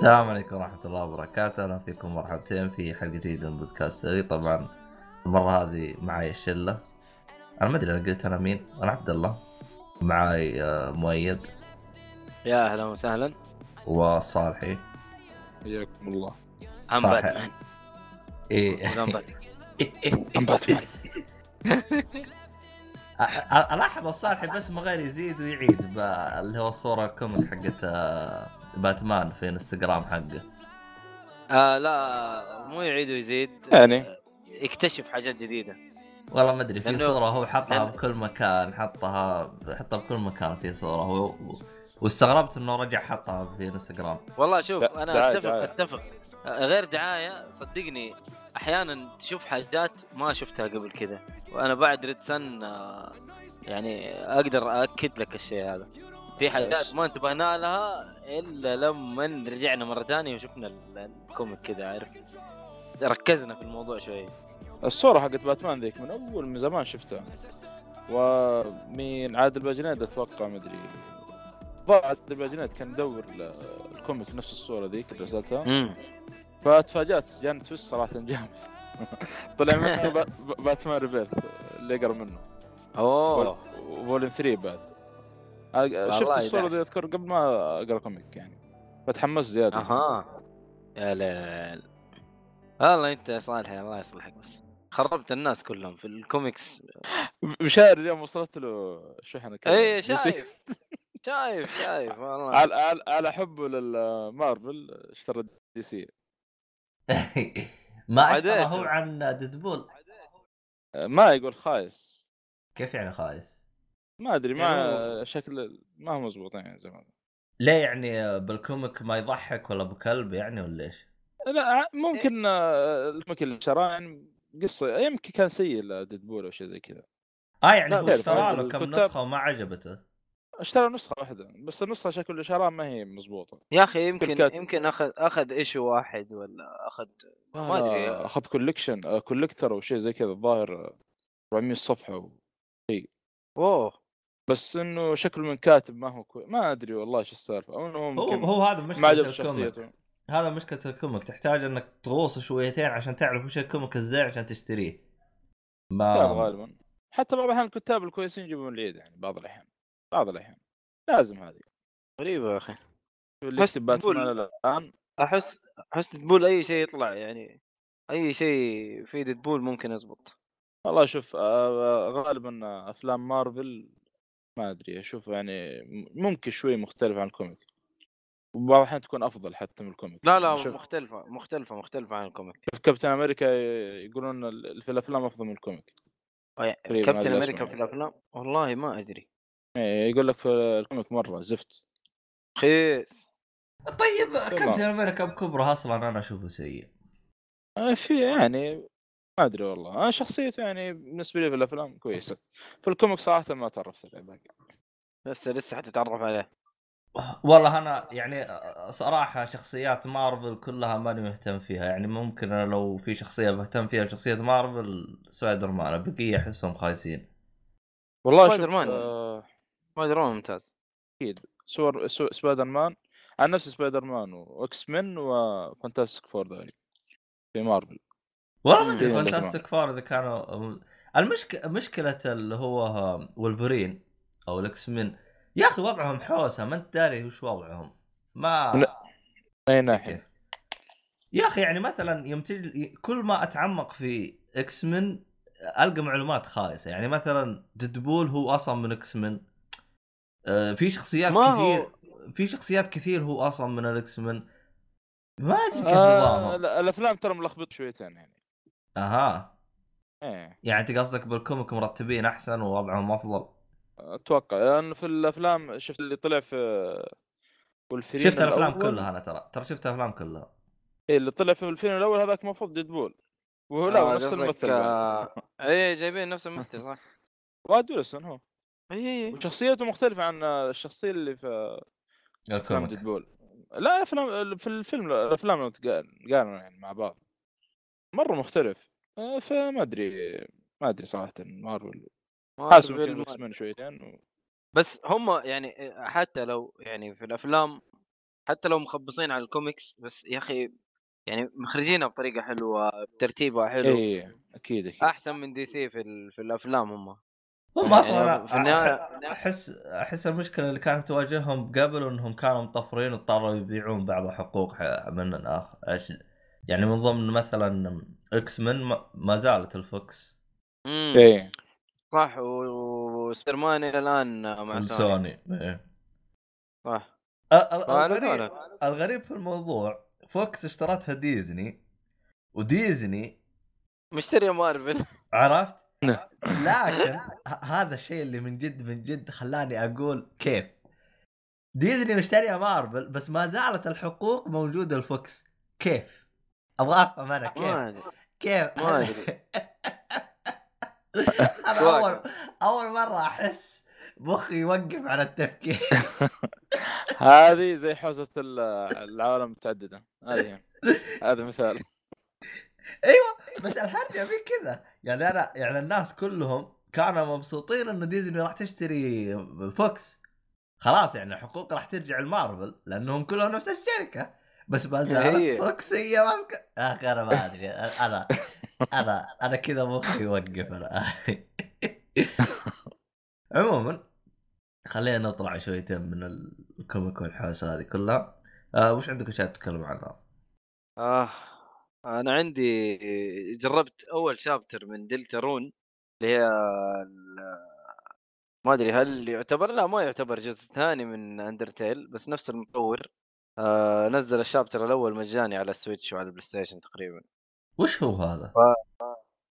السلام عليكم ورحمة الله وبركاته، أهلا فيكم مرحبتين في حلقة جديدة من بودكاست طبعا المرة هذه معي الشلة أنا ما أدري أنا قلت أنا مين، أنا عبد الله. معي آه، مؤيد. يا أهلا وسهلا. وصالحي. حياكم الله. عم. باتمان إيه. عم باتمان ألاحظ الصالحي بس ما غير يزيد ويعيد ب- اللي هو الصورة الكوميك حقت آه، باتمان في انستغرام حقه. آه لا مو يعيد ويزيد. يعني. آه، يكتشف حاجات جديدة. والله ما أدري في لأنه- صورة هو حطها لأن- بكل مكان حطها حطها بكل مكان في صورة هو. واستغربت إنه رجع حطها في انستغرام. والله شوف أنا دعاية- أتفق دعاية. أتفق. آه، غير دعاية صدقني أحيانا تشوف حاجات ما شفتها قبل كذا. وأنا بعد Red Son آه، يعني أقدر أأكد لك الشيء هذا. في حاجات. ما انتبهنا لها إلا لما رجعنا مرة ثانية وشفنا ال- ال comic كذا عارف؟ ركزنا في الموضوع شوية الصورة حقت باتمان ذيك من أول من زمان شفتها. ومين عادل باجنيد أتوقع مدري ضاع عادل باجنيد كان يدور ال comic نفس الصورة ذيك اللي رسلتها. فتفاجأت جاني twist صراحة جامد. طلع منه با- با- باتمان Rebirth اللي يقرا منه. أوه. و volume 3 بعد. شفت دعس. دي أذكر؟ قبل ما أقرأ comic يعني. فتحمست زيادة. أها. يا ليل. والله أنت يا صالح الله يصلحك بس. خربت الناس كلهم في الكوميكس مشاعر اليوم وصلت له شحنة كذا. اي. شايف. شايف شايف والله. على على على حبه للمارفل اشترى دي سي. ما اشترى. هو عن ديدبول. ما يقول خايس. كيف يعني خايس؟ ما أدري يعني ما مظبوط. شكل ما هو مزبوط يعني زي ما ليه يعني بال comic ما يضحك ولا بكلب يعني ولا إيش؟ لا ممكن آه، ال comic اللي شراه يعني قصة يمكن كان سيء لديدبول أو شيء زي كذا. آه يعني لا، هو اشترى له كم الكتاب- نسخة وما عجبته. اشترى نسخة واحدة بس النسخة شكل اللي شراها ما هي مزبوطة. يا أخي يمكن كات- يمكن أخذ أخذ issue واحد ولا أخذ ما أدري. أخذ collection collector أو شيء زي كذا الظاهر آه، 400 صفحه و... أوه. بس إنه شكله من كاتب ما هو كوي... ما أدري والله إيش السالفة. أو إنه هو هو هذا ما مشكلة عجب ال comic. شخصيته هذا مشكلة ال comic. تحتاج إنك تغوص شويتين عشان تعرف وش ال comic الزين عشان تشتريه. ما غالبا. حتى بعض الأحيان الكتاب الكويسين يجيبون العيد يعني بعض الأحيان. بعض الأحيان. لازم هذه. غريبة يا أخي. اللي بس يكتب باتمان تقول- الآن. احس أحس تقول أي شيء يطلع يعني أي شيء في ديدبول ممكن يزبط. والله شوف آه، غالبا أفلام مارفل ما أدري أشوف يعني ممكن شوي مختلف عن ال comic. وبعض الأحيان تكون أفضل حتى من ال comic. لا لا يعني شوف مختلفة مختلفة مختلفة عن الكوميك. شوف كابتن أمريكا يقولون في الأفلام أفضل من ال comic. كابتن أمريكا. في الأفلام؟ والله ما أدري. إيه، يقول لك في ال comic مرة زفت. خايس. طيب. كابتن أمريكا بكبره أصلا أنا أشوفه سيء. آه، في يعني أدري والله. أنا شخصيته يعني بالنسبة لي في الأفلام كويسة. في ال comic صراحة ما تعرفت عليه باقي. لسه لسه حتتعرف عليه. والله أنا يعني صراحة شخصيات مارفل كلها ماني مهتم فيها. يعني ممكن أنا لو في شخصية بهتم فيها شخصيه مارفل سبايدر مان البقية أحسهم خايسين. والله سبايدر مان. آه، سبايدر مان ممتاز صور سو- سبايدر مان عن نفس سبايدر مان و X-Men و Fantastic Four ذولي. في مارفل. والله ما. أدري فانتاستيك فور إذا كانوا المشكلة مشكلة اللي هو ولفرين أو ال X-Men يا أخي وضعهم حوسة ما أنت داري وش وضعهم. ما لا. أي ناحية. يا أخي يعني مثلا يوم تجي كل ما أتعمق في X-Men ألقى معلومات خايسة. يعني مثلا Deadpool هو أصلا من X-Men آه، في شخصيات كثير هو في شخصيات كثير هو أصلا من ال X-Men ما أدري كيف آه الأفلام ترى ملخبط شويتين يعني. أها. إيه. يعني أنت قصدك بال comic مرتبين أحسن ووضعهم أفضل. أتوقع لأنه في الأفلام شفت اللي طلع في والفيلم شفت الأفلام كلها أنا ترى. ترى شفت الأفلام كلها. إيه اللي طلع في الفيلم الأول هذاك المفروض Deadpool وهو لا آه، نفس الممثل. آه، اي جايبين نفس الممثل صح؟ Wade Wilson هو. اي اي وشخصيته مختلفة عن الشخصية اللي في أفلام ال comic Deadpool لا أفلام في الفيلم الأفلام قارنوا يعني مع بعض. مرة مختلف. آه، فما أدري ما أدري صراحة Marvel X-Men شويتين و... بس هم يعني حتى لو يعني في الأفلام حتى لو مخبصين على الكوميكس بس يا أخي يعني مخرجينها بطريقة حلوة ترتيبها حلو. اي أكيد أكيد. أحسن من DC في, ال... في الأفلام هم. هم يعني أصلا النهاية- أنا أحس أحس المشكلة اللي كانت تواجههم قبل إنهم كانوا مطفرين واضطروا يبيعون بعض الحقوق ح- من الآخر يعني من ضمن مثلا X-Men ما- ما زالت ال Fox. امم اي صح و- وسبيرمان إلى الآن مع Sony. Sony إيه. صح. الغريب. الغريب في الموضوع Fox اشترتها Disney و Disney مشتري مارفل. عرفت؟ لكن ه- هذا الشيء اللي من جد من جد خلاني أقول كيف. ديزني مشتريه مارفل بس ما زالت الحقوق موجودة ال Fox. كيف؟ أبغى افهم أنا كيف؟ ما أدري. كيف؟ ما أدري. أنا أول أول مرة أحس مخي يوقف على التفكير. هذه زي حوزة ال- العوالم المتعدده هذه هذا مثال. بس الهرجه مي كذا. يعني أنا يعني الناس كلهم كانوا مبسوطين انه ديزني راح تشتري Fox. خلاص يعني الحقوق راح ترجع لمارفل لأنهم كلهم نفس الشركة. بس ما زالت هي. فوكس هي ماسكة. آخي أنا ما أدري. أنا أنا أنا كذا مخي يوقف أنا. عموما خلينا نطلع شويتين من ال comic والحوسة هذه كلها. آه وش عندك أشياء تتكلم عنها؟ آه أنا عندي جربت أول chapter من Deltarune اللي هي ما أدري هل يعتبر؟ لا ما يعتبر جزء ثاني من Undertale بس نفس المطور. آه نزل ال chapter الأول مجاني على ال Switch وعلى ال PlayStation تقريبا. وش هو هذا؟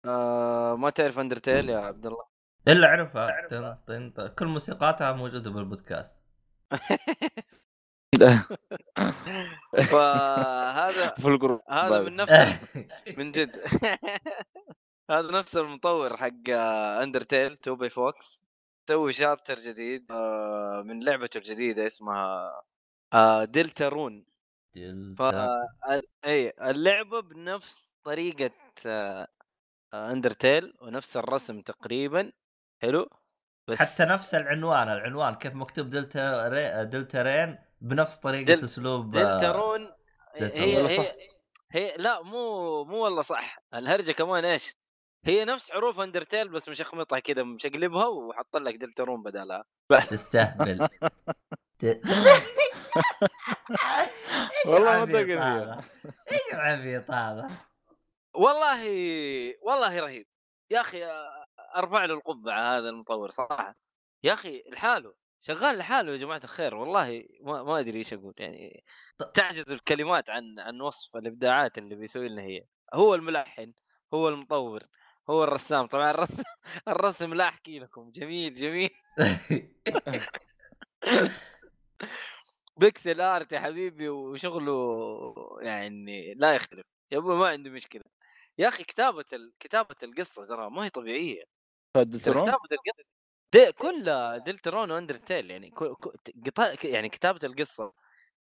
آه ما تعرف Undertale يا عبد الله؟ إلا أعرفها. كل موسيقاتها موجودة بالبودكاست. فهذا في ال group هذا من نفس من جد. هذا نفس المطور حق Undertale Toby Fox. سوي chapter جديد آه، من لعبته الجديدة اسمها آه، Deltarune ف اي اللعبة بنفس طريقة آه، آه، Undertale ونفس الرسم تقريبا. حلو؟ بس حتى نفس العنوان العنوان كيف مكتوب دلتا ري... Deltarune بنفس طريقة دل- أسلوب آه، دلتارون دلتارون. هي صح. هي هي لا مو مو والله صح. الهرجة كمان إيش؟ هي نفس حروف Undertale بس مشخمطها كذا مشقلبها وحط لك Deltarune بدالها تستهبل. والله فيها. هذا؟ إيش العبيط هذا؟ والله والله رهيب. يا أخي أرفع له القبعة هذا المطور صراحة. يا أخي لحاله. شغال لحاله يا جماعة الخير. والله ما, ما أدري إيش أقول. يعني تعجز الكلمات عن عن وصف الإبداعات اللي بيسوي لنا هي. هو الملحن هو المطور هو الرسام. طبعا الرسم الرسم لا أحكي لكم. جميل جميل. pixel art يا حبيبي وشغله يعني لا يختلف. يا أبوي ما عندي مشكلة. يا أخي كتابة ال... كتابة القصة ترى ما هي طبيعية. Deltarune كتابة القصة دي كلها Deltarune و Undertale يعني. يعني كتابة القصة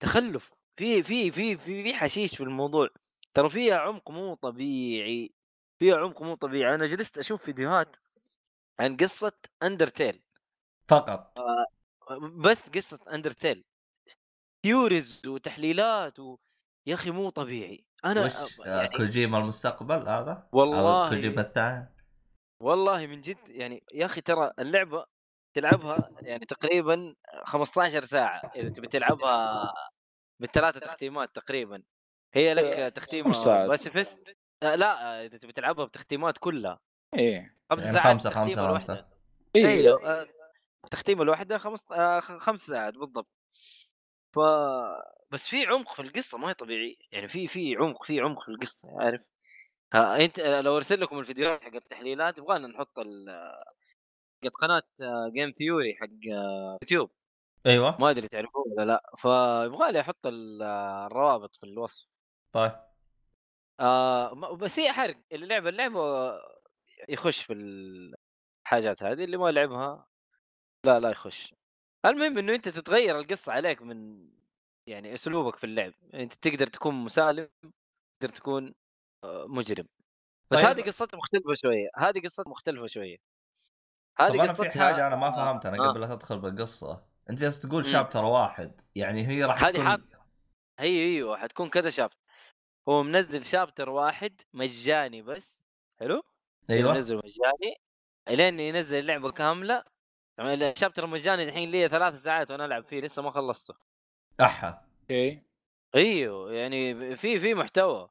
تخلف. في في في في في حشيش في الموضوع. ترى فيها عمق مو طبيعي فيها عمق مو طبيعي. أنا جلست أشوف فيديوهات عن قصة Undertale. فقط. بس قصة Undertale. theories وتحليلات و... يا أخي مو طبيعي أنا وش آه، يعني كوجيما المستقبل هذا؟ والله كوجيما الثاني؟ والله من جد يعني يا أخي ترى اللعبة تلعبها يعني تقريبا 15 ساعة إذا تبي تلعبها بالثلاثة تختيمات تقريبا هي لك تختيمة خمس ساعات. pacifist آه لا آه، إذا تبي تلعبها بتختيمات كلها إيه خمس يعني ساعات خمسة الواحدة. خمسة إيه أيوه آه، التختيمه الواحدة خمس آه، خ- خمس ساعات بالضبط ف بس في عمق في القصة ما هي طبيعي يعني في في عمق في عمق في القصة عارف؟ ها أنت لو أرسل لكم الفيديوهات حق التحليلات يبغانا نحط ال حق قناة Game Theory حق يوتيوب. أيوه. ما أدري تعرفوه ولا لأ فيبغى لي أحط ال- الروابط في الوصف. طيب. آه بس هي حرق اللي لعب اللعبة يخش في الحاجات هذه اللي ما لعبها لا لا يخش. المهم إنه أنت تتغير القصة عليك من يعني أسلوبك في اللعب. أنت تقدر تكون مسالم تقدر تكون آه، مجرم. بس طيب. هذه قصتها مختلفة شوية. هذه قصتها مختلفة شوية. هذه أنا في قصتها حاجة أنا ما فهمتها أنا آه. قبل لا تدخل بالقصة. أنت جالس تقول. chapter واحد. يعني هي راح تكون حاط هي أيوه حتكون كذا chapter. هو منزل chapter واحد مجاني بس حلو؟ أيوه. منزله مجاني إلين ينزل اللعبة كاملة. طبعا ال chapter المجاني الحين لي ثلاث ساعات وأنا ألعب فيه لسه ما خلصته أحا okay إيوه يعني في في محتوى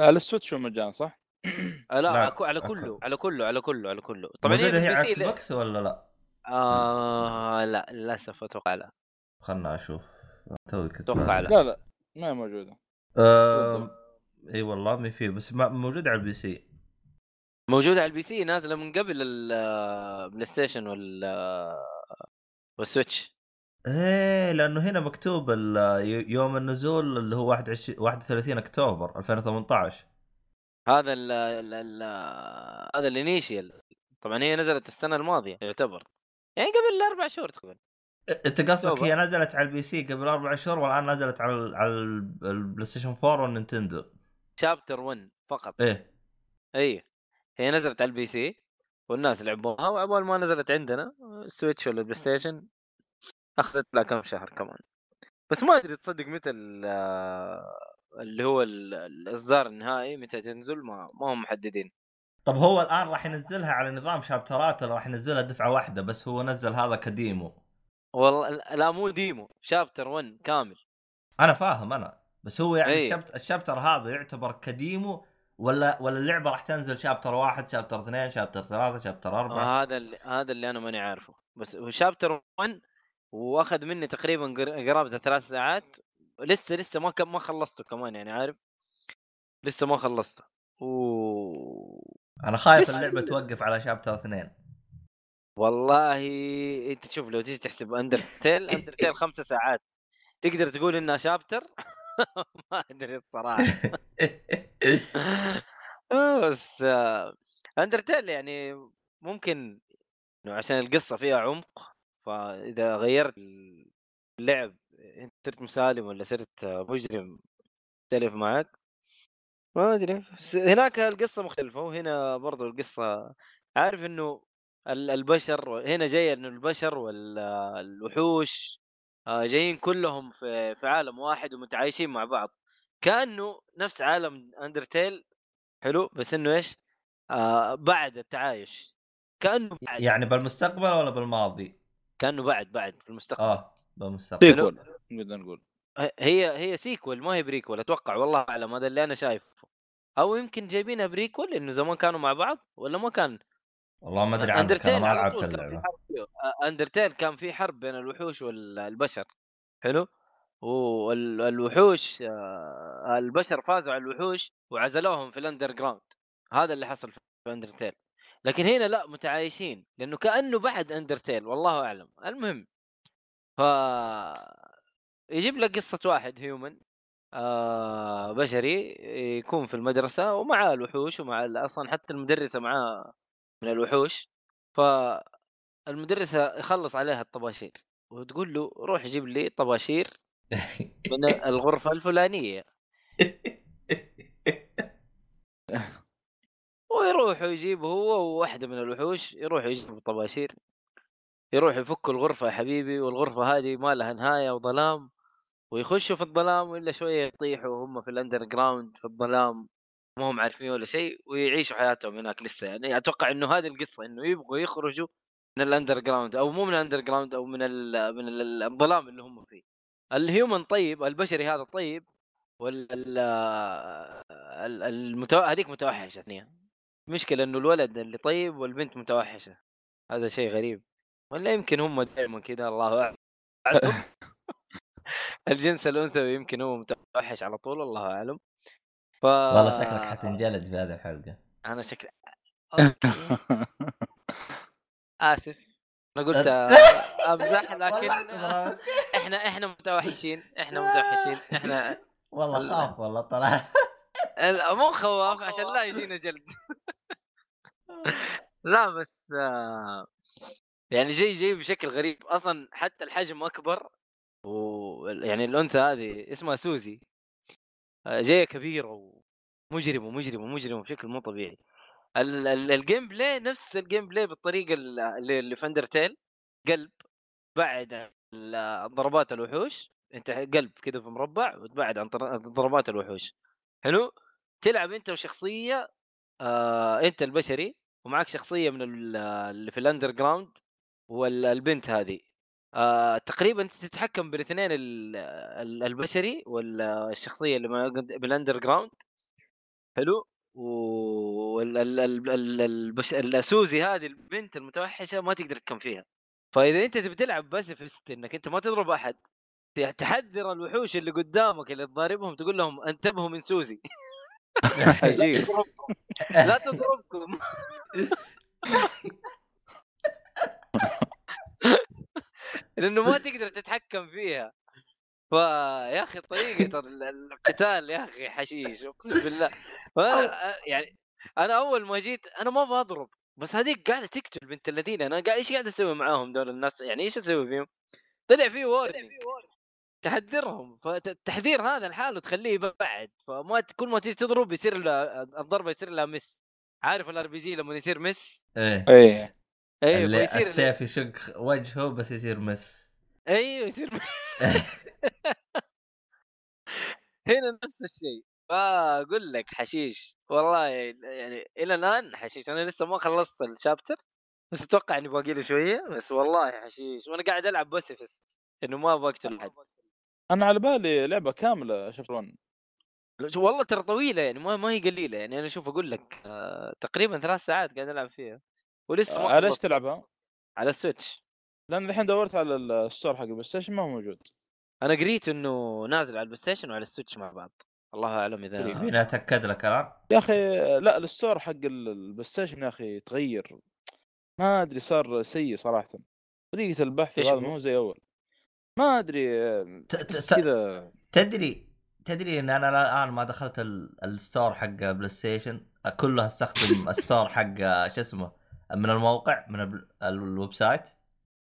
على ال Switch هو مجان صح؟ آه، لا لا، على. كله على كله على كله على كله طبعا موجودة هي على Xbox ولا لا؟ آه لا للأسف أتوقع لا خلنا أشوف توي كنت. لا. لا لا ما هي موجودة آه... إي والله ما في بس ما موجود على ال PC موجوده على ال PC نازلة من قبل ال PlayStation وال وال Switch. إيه لأنه هنا مكتوب يوم النزول اللي هو 21 31 أكتوبر 2018 هذا ال ال هذا ال initial طبعا هي نزلت السنة الماضية يعتبر. يعني قبل أربع شهور تقريبا. أنت قصدك. هي نزلت على ال PC قبل أربع شهور والآن نزلت على على ال- PlayStation 4 وال Nintendo. chapter 1 فقط. إيه. اي هي نزلت على ال PC والناس لعبوها وعقبال ما نزلت عندنا ال Switch ولا ال PlayStation أخذت لها كم شهر كمان. بس ما أدري تصدق متى ال- اللي هو ال- الإصدار النهائي متى تنزل ما ما هم محددين. طب هو الآن راح ينزلها على نظام شابترات ولا راح ينزلها دفعة واحدة بس هو نزل هذا كديمو؟ والله لا مو ديمو شابتر 1 كامل. أنا فاهم أنا. بس هو يعني. الشابتر, الشابتر هذا يعتبر كديمو ولا ولا اللعبة راح تنزل شابتر واحد شابتر اثنين شابتر ثلاثة شابتر أربعة؟ آه هذا اللي هذا اللي أنا ماني عارفه. بس شابتر 1 وأخذ مني تقريبا قر- قرابة ثلاث ساعات. لسه لسه ما ما خلصته كمان يعني عارف؟ لسه ما خلصته. و أنا خايف اللعبة توقف على chapter اثنين. والله أنت شوف لو تيجي تحسب Undertale Undertale خمسة ساعات. تقدر تقول إنها chapter؟ ما أدري الصراحة. آه، بس Undertale يعني ممكن إنه عشان القصة فيها عمق فإذا غيرت اللعب انت صرت مسالم ولا صرت مجرم يختلف معك. ما أدري هناك القصة مختلفة وهنا برضو القصة عارف إنه ال- البشر هنا جاي إنه البشر والوحوش آه، جايين كلهم في في عالم واحد ومتعايشين مع بعض. كأنه نفس عالم اندرتيل حلو بس إنه إيش؟ آه بعد التعايش. كأنه بعد. يعني بالمستقبل ولا بالماضي؟ كأنه بعد بعد في المستقبل. آه بالمستقبل. sequel نقدر نقول. هي هي sequel ما هي prequel أتوقع والله أعلم هذا اللي أنا شايفه. أو يمكن جايبينها prequel انه زمان كانوا مع بعض ولا ما كان؟ والله ما أدري عنك أنا ما لعبت اللعبة. Undertale كان في حرب بين الوحوش والبشر. حلو؟ والوحوش آه، البشر فازوا على الوحوش وعزلوهم في ال underground هذا اللي حصل في أندرتيل. لكن هنا لا متعايشين لأنه كأنه بعد أندرتيل والله أعلم. المهم ف يجيب لك قصة واحد هيومن آه بشري يكون في المدرسة ومعاه الوحوش ومع أصلا حتى المدرسة معاه من الوحوش فالمدرسه يخلص عليها الطباشير وتقول له روح جيب لي طباشير من الغرفة الفلانية. ويروح يجيب هو وواحدة من الوحوش يروح يجيب طباشير يروح يفكوا الغرفة يا حبيبي والغرفة هذه ما لها نهاية وظلام ويخشوا في الظلام ولا شوية يطيحوا هم في ال underground في الظلام. ما هم عارفين ولا شيء ويعيشوا حياتهم هناك لسه. يعني أتوقع إنه هذه القصة إنه يبغوا يخرجوا من ال underground أو مو من ال underground أو من ال من ال الظلام اللي هم فيه. ال human طيب البشري هذا طيب وال ال ال- المتو... هذيك متوحشة اثنين. مشكلة إنه الولد اللي طيب والبنت متوحشة. هذا شيء غريب. ولا يمكن هم دائما كذا الله أعلم. الجنس الأنثوي يمكن هو متوحش على طول الله أعلم. ف والله شكلك حتنجلد في هذه الحلقة. أنا شكل أوكي. آسف. أنا قلت أمزح لكن إحنا إحنا متوحشين إحنا متوحشين إحنا والله خاف والله طلع. مو خواف عشان لا يجينا جلد. لا بس آه، يعني جاي جاي بشكل غريب. أصلا حتى الحجم أكبر ويعني الأنثى هذه اسمها Susie. جاية كبيره ومجرمه مجرمه مجرمه بشكل مو طبيعي. ال- ال- ال gameplay نفس ال gameplay بالطريقة ال- اللي في Undertale قلب بعد ضربات الوحوش. انت قلب كذا في مربع وتبعد عن ضربات الوحوش. حلو؟ تلعب انت وشخصية آه انت البشري ومعك شخصية من ال- اللي في underground والبنت هذه. آه تقريبا أنت تتحكم بالاثنين ال- ال- البشري والشخصية اللي بال underground حلو. والسوزي هذه البنت المتوحشة ما تقدر تكم فيها. فإذا أنت تبي تلعب بس في إنك أنت ما تضرب أحد. تحذر الوحوش اللي قدامك اللي تضاربهم تقول لهم انتبهوا من سوزي. عجيب. لا تضربكم. لأنه ما تقدر تتحكم فيها. فيا أخي طريقة ال- القتال يا أخي حشيش أقسم بالله. يعني أنا أول ما جيت أنا ما بضرب بس هذيك قاعدة تقتل بنت الذين. أنا قاعد إيش قاعد أسوي معاهم دول الناس؟ يعني إيش أسوي فيهم؟ طلع في warning تحذرهم. فالتحذير هذا لحاله تخليه يبعد فما كل ما تيجي تضرب يصير له الضربة يصير لها miss عارف ال RPG لما يصير مس إيه. إيه. أيوه اللي فيصير السيف يشق وجهه بس يصير miss. أيوه يصير هنا نفس الشيء. فأقول لك حشيش. والله يعني إلى الآن حشيش. أنا لسه ما خلصت ال chapter بس أتوقع إني باقي لي شوية. بس والله حشيش. وأنا قاعد ألعب pacifist إنه ما بقتل احد أنا على بالي لعبة كاملة شفرون والله ترى طويلة يعني ما ما هي قليلة يعني. أنا شوف أقول لك آه تقريبا ثلاث ساعات قاعد ألعب فيها. ولسه ما على إيش. تلعبها؟ على ال Switch. لأن الحين دورت على ال store حق ال PlayStation ما هو موجود؟ أنا قريت إنه نازل على ال PlayStation وعلى ال Switch مع بعض. الله أعلم إذا. تبيني أتأكد لك الان يا أخي لا ال store حق ال- ال PlayStation يا أخي تغير. ما أدري صار سيء صراحة. طريقة البحث هذا؟ مو زي أول. ما أدري ت- تحس ت- كذا. تدري تدري إن أنا الآن ما دخلت ال- ال store حق PlayStation كله استخدم ال store حق شو اسمه؟ من الموقع من الويب سايت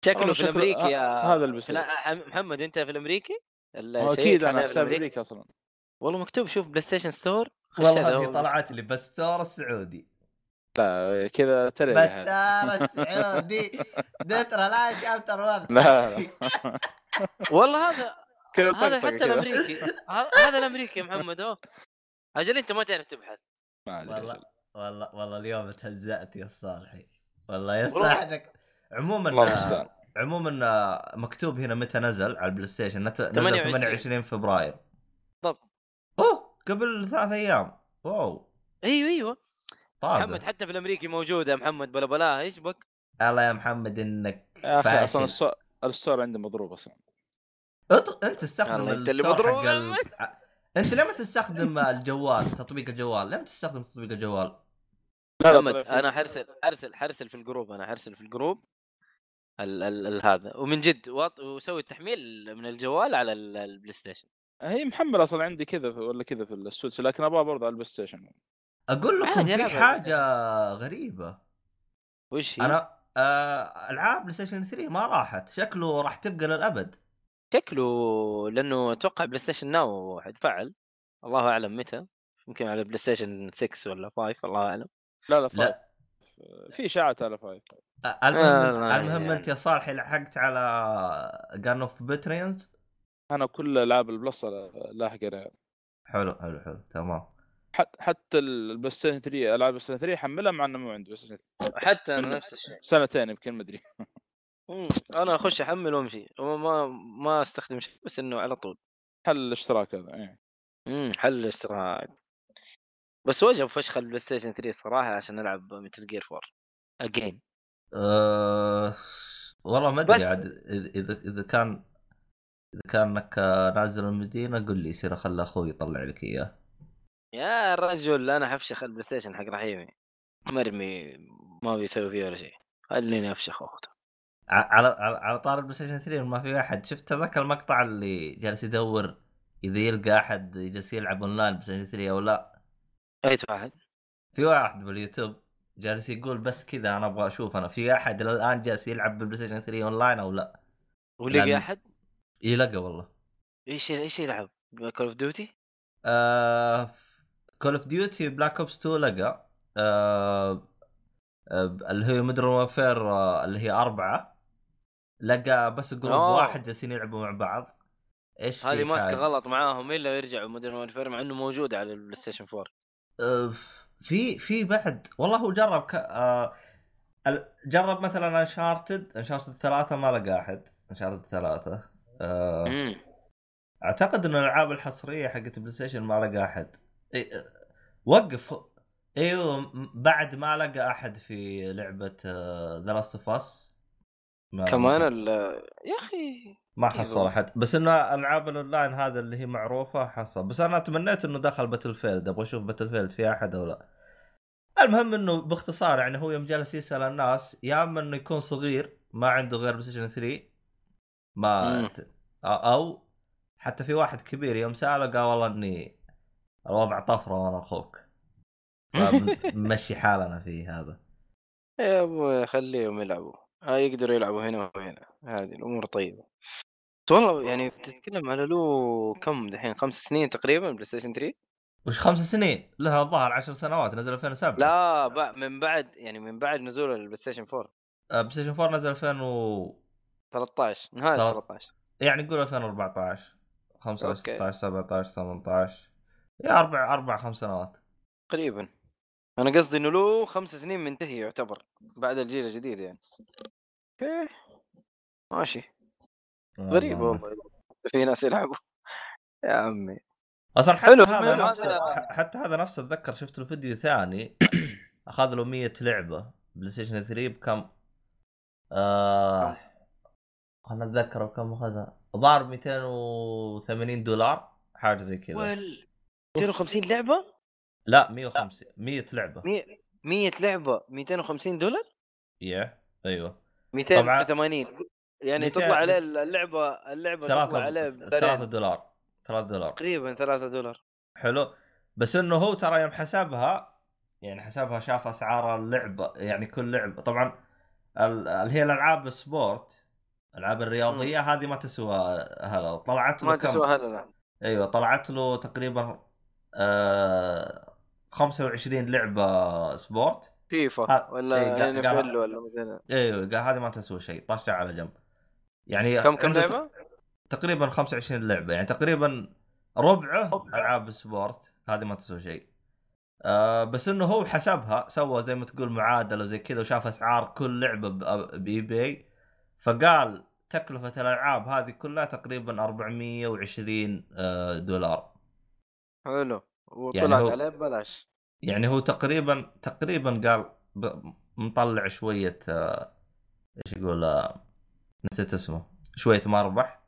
شكله في الأمريكي يا هذا اللي بيصير. لا، محمد أنت في الأمريكي؟ شيك أكيد أنا في؟ أمريكا أصلا والله مكتوب شوف بلاي ستيشن ستور والله. هذه طلعت لي بس ستور السعودي لا كذا ترى بس ستور السعودي دترا لا شابتر 1 لا لا والله هذا هذا حتى. الأمريكي هذا الأمريكي يا محمد اهو أجل أنت ما تعرف تبحث ما. والله والله والله اليوم تهزأت يا صالحي والله. صاحبك عموما عموما مكتوب هنا متى نزل على ال PlayStation نت- نزل 28. 28 فبراير بالضبط. أوه قبل ثلاث أيام wow إيوه إيوه محمد طازه حتى في الأمريكي موجوده يا محمد بلا بلا إيش بك؟ الله يا محمد إنك يا أخي أصلا فاشل. ال store ال store عندي مضروب أصلا أط- أنت تستخدم أنت اللي مضروب. حق ال... أنت ليه ما تستخدم الجوال تطبيق الجوال ليه ما تستخدم تطبيق الجوال لا لا محمد أنا حرسل حرسل حرسل في الجروب أنا حرسل في الجروب ال ال ال هذا. ومن جد واط- وسوي التحميل من الجوال على ال- البلاي ستيشن. هي محمل أصلا عندي كذا ولا كذا في ال Switch لكن أبغى برضه على البلاي ستيشن. أقول لكم في حاجة غريبة. وش هي؟ أنا آه ألعاب بلاي ستيشن 3 ما راحت. شكله راح تبقى للأبد. شكله لأنه أتوقع PlayStation Now حيتفعل. الله أعلم متى. يمكن على بلاي ستيشن 6 ولا 5 الله أعلم. لا لا five لا في اشاعات على five المهم آه، لا، المهم يعني. أنت يا صالحي لحقت على Guns of the Patriots أنا كل العاب ال Plus لاحق عليها حلو حلو حلو تمام. حتى حتى البلاي ستيشن 3 العاب البلاي ستيشن 3 حملها مع إنه مو عندي ستيشن 3 حتى أنا نفس الشيء. سنتين يمكن ما أدري. أنا أخش أحمل وأمشي. وما ما أستخدم شيء بس إنه على طول. حل الاشتراك هذا إيه. امم حل الاشتراك. بس وجب فشخ البلاي ستيشن 3 صراحة عشان العب Metal Gear 4 again أه... والله ما أدري عاد اذا إذا إذا كان إذا كانك نازل المدينة قل لي يصير أخلي أخوي يطلع لك إياه. يا رجل أنا حفشخ البلاي ستيشن حق رحيمي. مرمي ما بيسوي فيه ولا شيء. خليني أفشخ على على على طار البلاي ستيشن 3 ما في أحد. شفت ذاك المقطع اللي جالس يدور إذا يلقى أحد جالس يلعب أونلاين بلاي ستيشن 3 أو لا؟ اي واحد؟ في واحد باليوتيوب جالس يقول بس كذا أنا أبغى أشوف أنا في أحد الآن جالس يلعب بالبلاي ستيشن 3 اونلاين أو لا؟ ولقي لأن- أحد؟ يلقى والله. إيش إيش يلعب؟ Call of Duty Call of Duty Black Ops 2 لقى. آه آه اللي هي Modern Warfare آه اللي هي أربعة. لقى بس جروب أوه. واحد جالسين يلعبوا مع بعض. إيش هذه ماسكة؟ غلط معاهم إلا يرجعوا Modern Warfare مع إنه موجود على البلاي ستيشن 4 أه، في في بعد والله هو جرب ك... آه جرب مثلا Uncharted Uncharted ثلاثة ما لقى أحد. Uncharted ثلاثة. آه أعتقد إن الألعاب الحصرية حقت بلاي ستيشن ما لقى أحد. إيه، آه، وقف. إيوه بعد ما لقى أحد في لعبة The Last of Us كمان ال... يا أخي ما إيه حصل. أحد. بس إنه ألعاب الأونلاين هذا اللي هي معروفة حصل. بس أنا تمنيت إنه دخل Battlefield أبغى أشوف Battlefield في أحد أو لا. المهم إنه باختصار يعني هو يوم جالس يسأل الناس يا أما إنه يكون صغير ما عنده غير بلاي ستيشن 3 ما أو حتى في واحد كبير يوم سأله قال والله إني الوضع طفرة وأنا أخوك. فمشي حالنا في هذا. يا أبوي خليهم يلعبوا. ها يقدروا يلعبوا هنا وهنا. هذه الأمور طيبة. بس والله يعني تتكلم على له كم دحين خمس سنين تقريبا بلاي ستيشن 3 وش خمس سنين؟ لها الظاهر عشر سنوات نزل 2007 لا بع- من بعد يعني من بعد نزول البلاي ستيشن 4 آه، بلاي ستيشن 4 نزل 2000 و 13 نهاية ثلاث- 13 يعني نقول 2014 15 أوكي. 16 17 18 يا أربع أربع خمس سنوات. تقريبا. أنا قصدي إنه له خمس سنين منتهي يعتبر بعد الجيل الجديد يعني. أوكي. ماشي. غريبة والله. في ناس يلعبوا. يا عمي. أصلا حتى حلو، هذا حلو، نفسه هذا- حتى هذا نفسه أتذكر شفت له فيديو ثاني. أخذ له 100 لعبة بلاي ستيشن 3 بكم؟ آه خلنا أتذكر بكم أخذها. الظاهر 280 دولار حاجة زي كذا. وال 250 لعبة؟ لا 150 100 لعبة. 100 100 لعبة 250 دولار؟ يا أيوه. 280 يعني 200 تطلع عليه اللعبة اللعبة تطلع عليه ثلاثة ثلاثة برين دولار ثلاثة دولار. تقريبا 3 دولار. حلو. بس إنه هو ترى يوم حسبها يعني حسبها شاف أسعار اللعبة يعني كل لعبة. طبعا ال- اللي هي الألعاب ال sport الألعاب الرياضية هذه ما تسوى هذا طلعت له ما؟ تسوى هلا لا. أيوه طلعت له تقريبا آه 25 لعبة sport. FIFA ها، ولا ان قال- ولا مثلا أيوه قال هذه ما تسوى شيء طاشها على جنب. يعني كم كم لعبة؟ تقريبا 25 لعبة يعني تقريبا ربعه ألعاب ال sport هذه ما تسوي شيء. آه بس إنه هو حسبها سوى زي ما تقول معادلة زي كذا وشاف أسعار كل لعبة ب eBay فقال تكلفة الألعاب هذه كلها تقريبا 420 آه، دولار. حلو. وطلعت هو- عليه ببلاش. يعني هو تقريبا تقريبا قال ب- مطلع شوية آه، إيش يقول آه، نسيت اسمه شوية مربح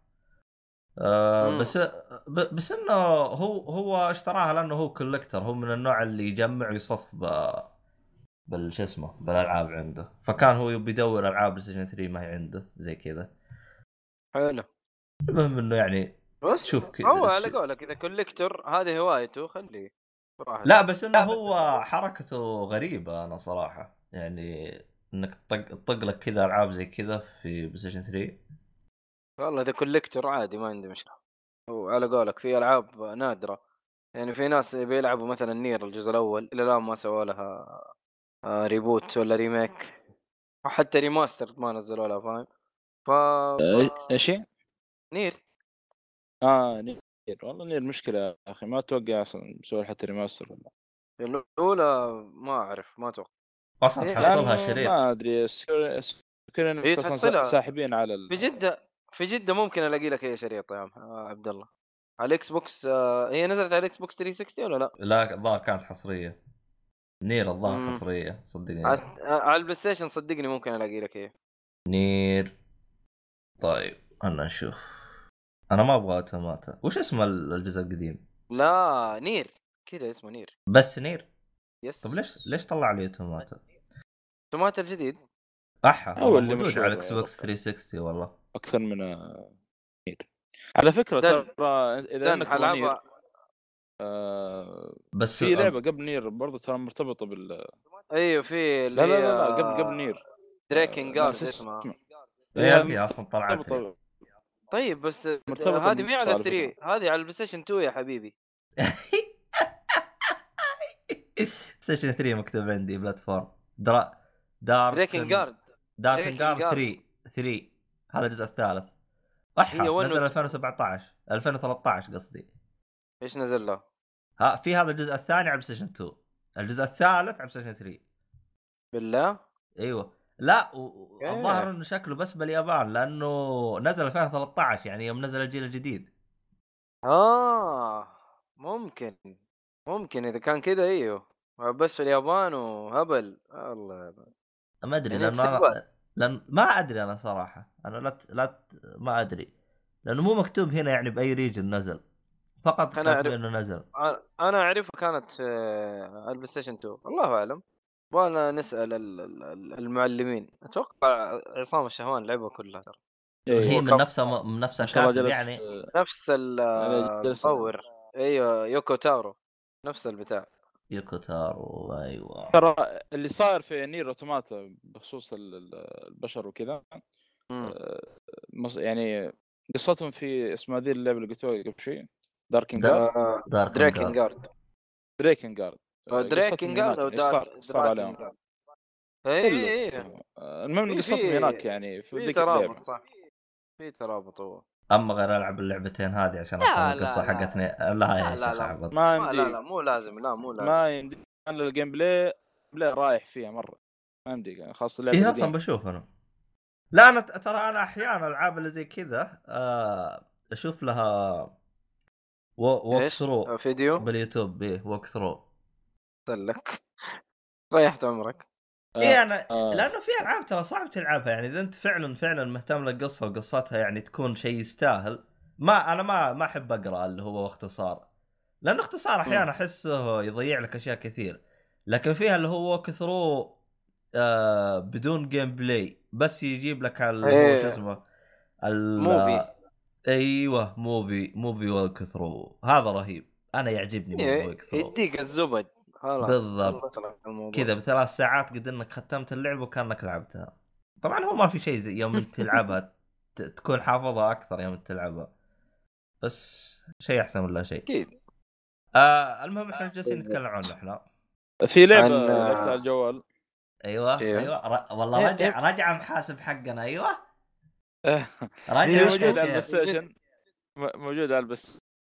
آه. بس ب- بس إنه هو هو اشتراها لأنه هو collector هو من النوع اللي يجمع ويصف ب بال شو اسمه بالألعاب عنده. فكان هو يبي يدور ألعاب بلاي ستيشن 3 ما هي عنده زي كذا. حلو. المهم إنه يعني بس شوف كذا- هو على قولك إذا collector هذه هوايته خليه. لا بس إنه هو حركته غريبة أنا صراحة يعني إنك تطق تطق لك كذا ألعاب زي كذا في بلاي ستيشن 3 والله إذا collector عادي ما عندي مشكلة. وعلى قولك في ألعاب نادرة. يعني في ناس بيلعبوا مثلا نير الجزء الأول إلى الآن ما سووا لها آه، reboot ولا remake وحتى remaster ما نزلوا لها فاهم؟ ف إيش هي؟ نير آه نير. والله نير مشكلة يا أخي ما أتوقع أصلا مسوي حتى remaster ولا. الأولى ما أعرف ما أتوقع. أصلا إيه، تحصلها شريط. ما أدري secure secure إيه، أصلا. ساحبين على ال... في جدة في جدة ممكن ألاقي لك هي شريط يا عم آه، عبد الله. على الاكس بوكس آه، هي نزلت على الاكس بوكس 360 ولا لا؟ لا الظاهر كانت حصرية. نير الظاهر. حصرية. صدقني. على على البلاي ستيشن صدقني ممكن ألاقي لك هي نير. طيب أنا نشوف. أنا ما أبغى أوتوماتا. وش اسم ال- الجزء القديم؟ لا نير. كذا اسمه نير. بس نير؟ yes. طيب ليش ليش طلع لي أوتوماتا؟ أوتوماتا الجديد. أحا هو اللي موجود مشهور على إكس بوكس رجل. 360 والله. أكثر من آه، نير. على فكرة. ترى إذا انك حلعبها آه، بس في لعبة قبل نير برضو ترى مرتبطة بال أيوه في لا لا لا, لا قبل قبل نير. دريكن آه، جارد ناس اسمها. اسمه. هي أصلا طلعت طيب بس هذه مي على بالمصاري 3 هذه على البلاي ستيشن 2 يا حبيبي. ستيشن 3 مكتوب عندي بلاتفورم. درا دارك دريكن جارد دارك جارد Guard. 3 3 هذا الجزء الثالث. احا نزل و- 2017 2013 قصدي. إيش نزل له؟ ها في هذا الجزء الثاني على بلاي ستيشن 2 الجزء الثالث على بلاي ستيشن 3 بالله؟ أيوه. لا و-. الظاهر إنه شكله بس باليابان لأنه نزل 2013 يعني يوم نزل الجيل الجديد. آه ممكن ممكن إذا كان كذا إيوه. بس في اليابان وهبل. الله ما أدري يعني لأنه لأن ما أدري أنا صراحة. أنا لا ت- لا ت- ما أدري. لأنه مو مكتوب هنا يعني بأي region نزل. فقط كاتب أعرف- إنه نزل. أنا اعرفها كانت في البلاي ستيشن 2 الله أعلم. وأنا نسأل ال- ال- المعلمين. أتوقع عصام الشهوان لعبها كلها ترى. إيه. هي من نفسها من نفسها كاتب جلس يعني. آه، نفس يعني جلس- المطور أيوه يوكو تاورو. نفس البتاع. يوكوتارو أيوه. ترى اللي صاير في نير اوتوماتا بخصوص ال- ال- البشر وكذا. آه، مص- يعني قصتهم في اسمها ذي اللعبة اللي قلتوها قبل شوي داركن دا- جارد آه، دارك دريكن جارد دريكن جارد دريكن جارد أو صار, صار عليهم اي. اي اي آه، المهم قصتهم هناك يعني في ذيك ترابط اللعبه صح؟ في ترابط هو. أما غير ألعب اللعبتين هذه عشان لا، القصة. حقتني. لا يا لا، لا، شيخ ما ما لا لا مو لازم. لا مو لازم. ما يمديك أنا ال gameplay play رايح فيها مرة. ما يمديك خاصة اللعبة القديمة. أصلا بشوف أنا. لا أنا ترى أنا أحيانا الالعاب اللي زي كذا آه، أشوف لها walk؟ through video؟ باليوتيوب. إيه ووك ثرو لك. ريحت عمرك. آه، إيه أنا آه. لأنه في ألعاب ترى صعب تلعبها يعني إذا أنت فعلا فعلا مهتم للقصه وقصتها يعني تكون شيء يستاهل. ما أنا ما ما أحب أقرأ اللي هو اختصار لأنه اختصار أحيانا أحسه يضيع لك أشياء كثير. لكن فيها اللي هو walkthrough آه بدون gameplay بس يجيب لك اللي هو إيه. شو اسمه ال- movie. أيوه movie movie walkthrough هذا رهيب. أنا يعجبني movie إيه، walkthrough يديك الزبد. خلاص بالضبط. كذا بثلاث ساعات قد إنك ختمت اللعبة وكأنك لعبتها. طبعا هو ما في شيء زي يوم تلعبها تكون حافظها أكثر يوم تلعبها. بس شيء أحسن من لا شيء؟ أكيد. آه المهم إحنا جالسين نتكلم عنه إحنا. في لعبة عن- لعبتها على الجوال. أيوه. أيوه. ر... والله إيه، رجع رجع محاسب حقنا أيوه. إيه. رجع موجودة على. البلاي ستيشن. م- موجودة على البلاي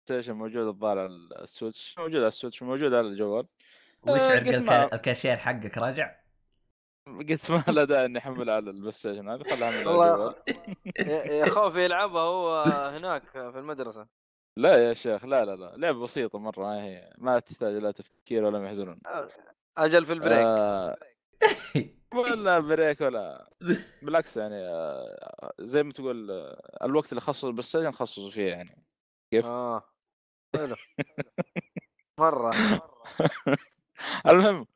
ستيشن موجودة الظاهر على السويتش. موجودة على السويتش وموجوده على الجوال. وش عرق الكاشير حقك رجع قلت ما له داعي إني احملها على البلاي ستيشن هذا خلها احملها على يا يا خوف يلعبها هو هناك في المدرسة. لا يا شيخ لا لا لا. لعبة بسيطة مرة ما هي ما تحتاج لا تفكير ولا محزون أجل في ال break. آه. ولا break ولا بالعكس يعني آه زي ما تقول آه الوقت اللي خصص البلاي ستيشن خصصوا فيه يعني. كيف؟ آه. حلو. مرة. المهم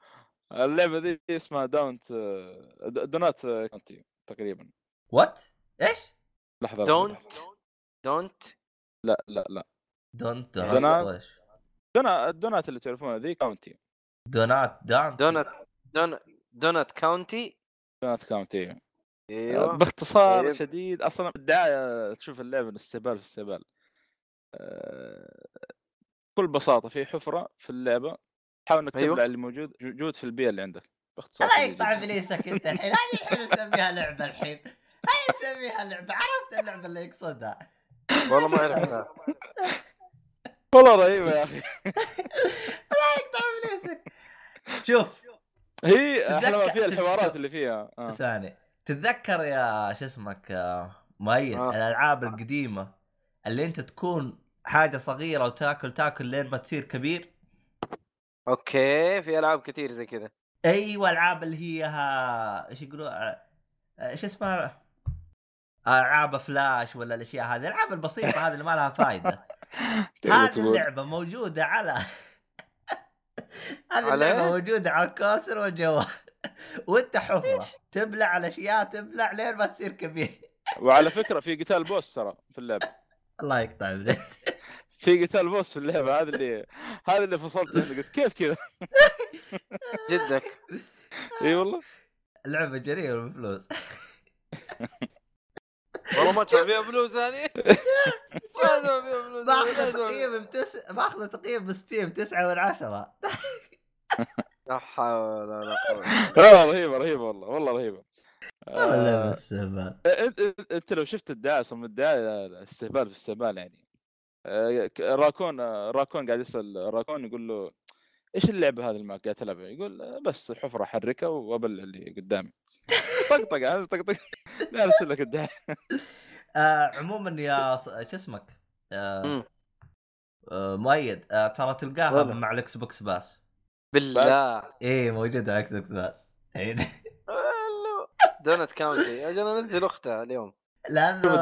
اللعبة دي اسمها دونت دونات County تقريبا. what إيش؟ لحظة دونت. دونت لا لا لا. دونت دونات. دونات دونا الدونات اللي تعرفونها ذي County دونات دونت دونت دونت County دونات County أيوه. باختصار طيب. شديد أصلا الدعايه تشوف اللعبة استهبال في استهبال. آه، بكل بساطة في حفرة في اللعبة. حاول إنك أيوة. تبلع اللي موجود موجود في البيئة اللي عندك. باختصار لا شديد يقطع. ابليسك انت الحين. هذه الحين نسميها لعبة الحين. هاي نسميها لعبة. عرفت اللعبة اللي يقصدها. والله ما عرفتها والله رهيبة يا أخي. لا يقطع ابليسك شوف. هي أحلى فيها الحوارات اللي فيها. آه. ثاني. تتذكر يا شو اسمك آه، مؤيد آه. الألعاب القديمة اللي أنت تكون حاجة صغيرة وتاكل تاكل لين ما تصير كبير؟ okay في ألعاب كثير زي كذا أيوه ألعاب اللي هي ها- إيش يقولوا آه، إيش اسمها؟ ألعاب فلاش ولا الأشياء هذه الألعاب البسيطة هذه اللي ما لها فائده هذه. اللعبة موجودة على هذه اللعبة؟ موجودة على الكاسر والجوال. وأنت حفرة تبلع الاشياء تبلع لين ما تصير كبير. وعلى فكرة في قتال boss ترى في اللعبة. الله يقطع ابليسك في قتال بوس في اللعبة هذا اللي هذا اللي فصلت منه قلت كيف كذا؟ جدك. إي والله. لعبه جريمه بفلوس والله ما ادفع فيها فلوس هذه. ما ادفع فيها فلوس بأخذ ما أدفع فيها- تقييم بتس... بأخذ تقييم بستيم 9 من 10 لا حول ولا قوة لا رهيبة رهيبة والله والله رهيبة. والله آه، استهبال. أنت لو شفت الدعاية صم الدعاية لا، لا، استهبال في استهبال يعني. راكون آه، راكون قاعد يسأل راكون يقول له إيش اللعبة هذه اللي معك قاعد تلعبها؟ يقول آه، بس حفرة احركها وابلع اللي قدامي طقطق عارف طقطق لا أرسل لك الدعايه آه عموما يا ص- شو اسمك؟ آه. آه مؤيد آه ترى تلقاها. مع ال Xbox Pass بالله إيه موجودة على ال Xbox Pass إيه. دونت كاونتي أجل انزل اختها اليوم لأنه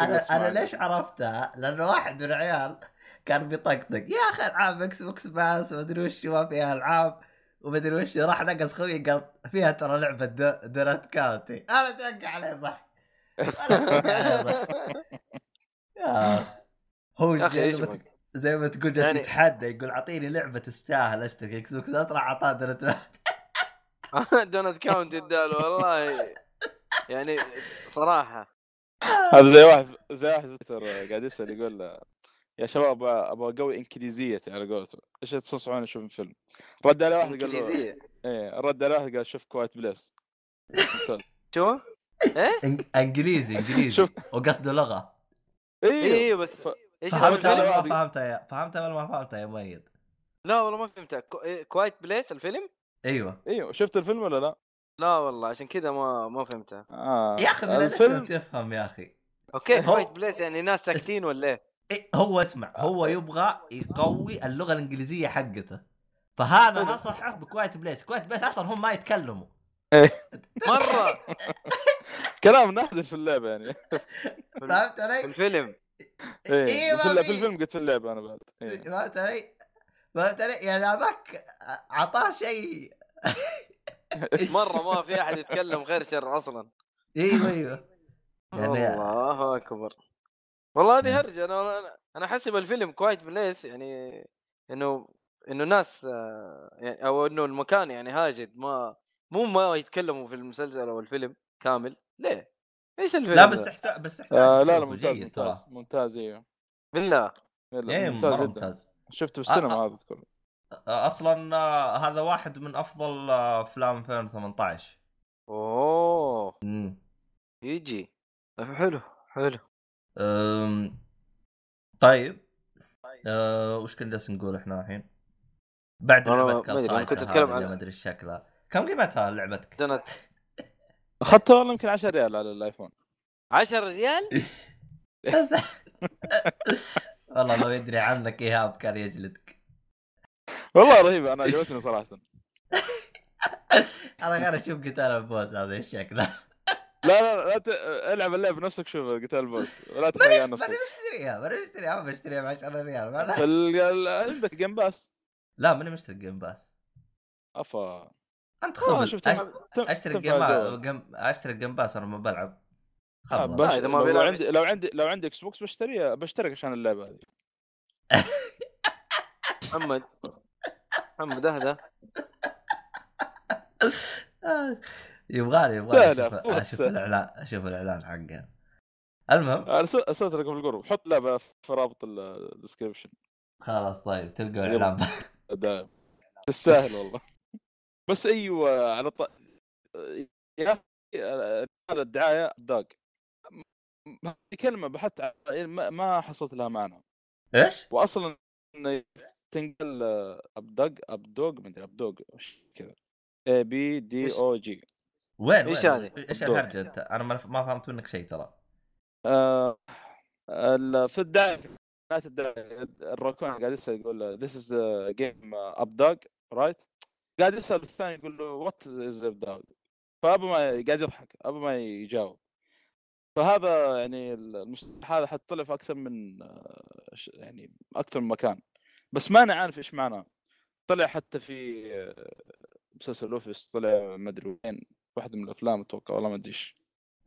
أنا أنا. ليش عرفتها؟ لأنه واحد من العيال كان بيطقطق. يا أخي ألعاب إكس بوكس باس ومدري وش ما فيها ألعاب ومدري وش. راح نقص خوي قال فيها ترى لعبة دو- دونات كاونتي أنا أتوقع عليه صح أنا عليه صح يا. هو زي ما تقول جالس يعني- يتحدى يقول أعطيني لعبة تستاهل أشتري إكس بوكس راح اعطاه دونات Donut County اداله والله. يعني صراحة. هذا زي واحد زي واحد في تويتر قاعد يسأل يقول يا شباب أبغى اقوي انكليزيتي على قولته إيش تنصحون أشوف الفيلم؟ رد عليه واحد قال له إيه رد عليه واحد قال شوف Quiet Place. شو؟ إيه؟ إنجليزي إنجليزي شوف. وقصده لغة أيوه أيوه بس إيش فهمتها؟ ولا ما فهمتها يا فهمتها ولا ما فهمتها يا مؤيد لا والله ما فهمتها Quiet Place الفيلم؟ أيوه أيوه شفت الفيلم ولا لا؟ لا والله عشان كذا ما ما فهمتها آه. يا أخي من الفيلم تفهم يا أخي okay Quiet Place يعني ناس ساكتين ولا إيه؟ إيه هو اسمع هو يبغى يقوي اللغة الإنجليزية حقته فهذا. نصحه ب Quiet Place Quiet Place أصلا هم ما يتكلموا مرة كلام نادر في اللعبة يعني فهمت في علي؟ الفيلم إيه إيه، في, ما الل- في الفيلم قلت في اللعبة أنا بعد إيه. فهمت علي؟ فهمت علي؟ يعني هذاك أعطاه شيء مرة ما في أحد يتكلم غير شر أصلا. إيوه إيوه. يعني الله أكبر. والله هذه يعني- هرجة أنا أنا احسب الفيلم كوايت بليس يعني إنه إنه ناس آه، يعني أو إنه المكان يعني هاجد ما مو ما يتكلموا في المسلسل أو الفيلم كامل. ليه؟ إيش الفيلم لا؟ بس يحتاج بس يحتاج آه لا لا ممتاز ممتاز ممتاز أيوه بالله؟ لا، إيه ممتاز جدا. ممتاز. شفته في آه، السينما آه. هذا اذكر أصلا آه، هذا واحد من أفضل آه، أفلام 2018 أوه. امم يجي حلو حلو. أم، طيب. أه وش كنا جالسين نقول إحنا الحين؟ بعد لعبتك الخايسة كنت اللي عن- ما أدري إيش شكلها. كم قيمتها لعبتك؟ دونت. اخذته والله يمكن 10 ريال على الآيفون. 10 ريال؟ والله لو يدري عنك إيهاب كان يجلدك. والله رهيبه أنا عجبتني صراحة. أنا غير أشوف قتال ال boss هذا إيش شكله؟ لا لا لا ت... ألعب اللعبه بنفسك شوف قتال ال boss ولا تحرق عن ماني نفسك مشتريها ماني مشتريها ما بشتريها ب 10 ريال عندك Game Pass لا ماني مشتري Game Pass أفا. أنت أش- تم- أشتري Game أشتري Game Pass أنا ما بلعب. آه، خلاص. إذا ما لو, عندي. لو عندي لو عندي Xbox بشتريها بشترك عشان اللعبة هذه. محمد. محمد اهدى آه، يبغالي يبغالي. لا، أشوف الإعلان أشوف الإعلان حقه. المهم. ارسل أرسلت لكم في ال group. حط لعبة في رابط ال description خلاص طيب تلقوا. الاعلان دائم تستاهل والله. بس أيوه على ط... يا أخي هذا الدعاية داق هذه كلمة بحثت ما حصلت لها معنى. إيش؟ واصلا إنه تنقل ابدق ابدوج ما ادري ابدوج كذا اي بي دي؟ أو جي وين وين؟ هذه؟ إيش الدور. الهرجة أنت؟ أنا ما فهمت منك شيء ترى آه، ال- في الدعايه الراكون قاعد يسأل يقول this is game updog right قاعد يسأل الثاني يقول له what is updog فأبو ما قاعد يضحك أبو ما يجاوب فهذا يعني المصطلح هذا حتى طلع في أكثر من آه، يعني أكثر من مكان بس ما أنا عارف إيش معناه. طلع حتى في آه، مسلسل Office طلع ما أدري وين واحد من الأفلام أتوقع والله ما أدري إيش.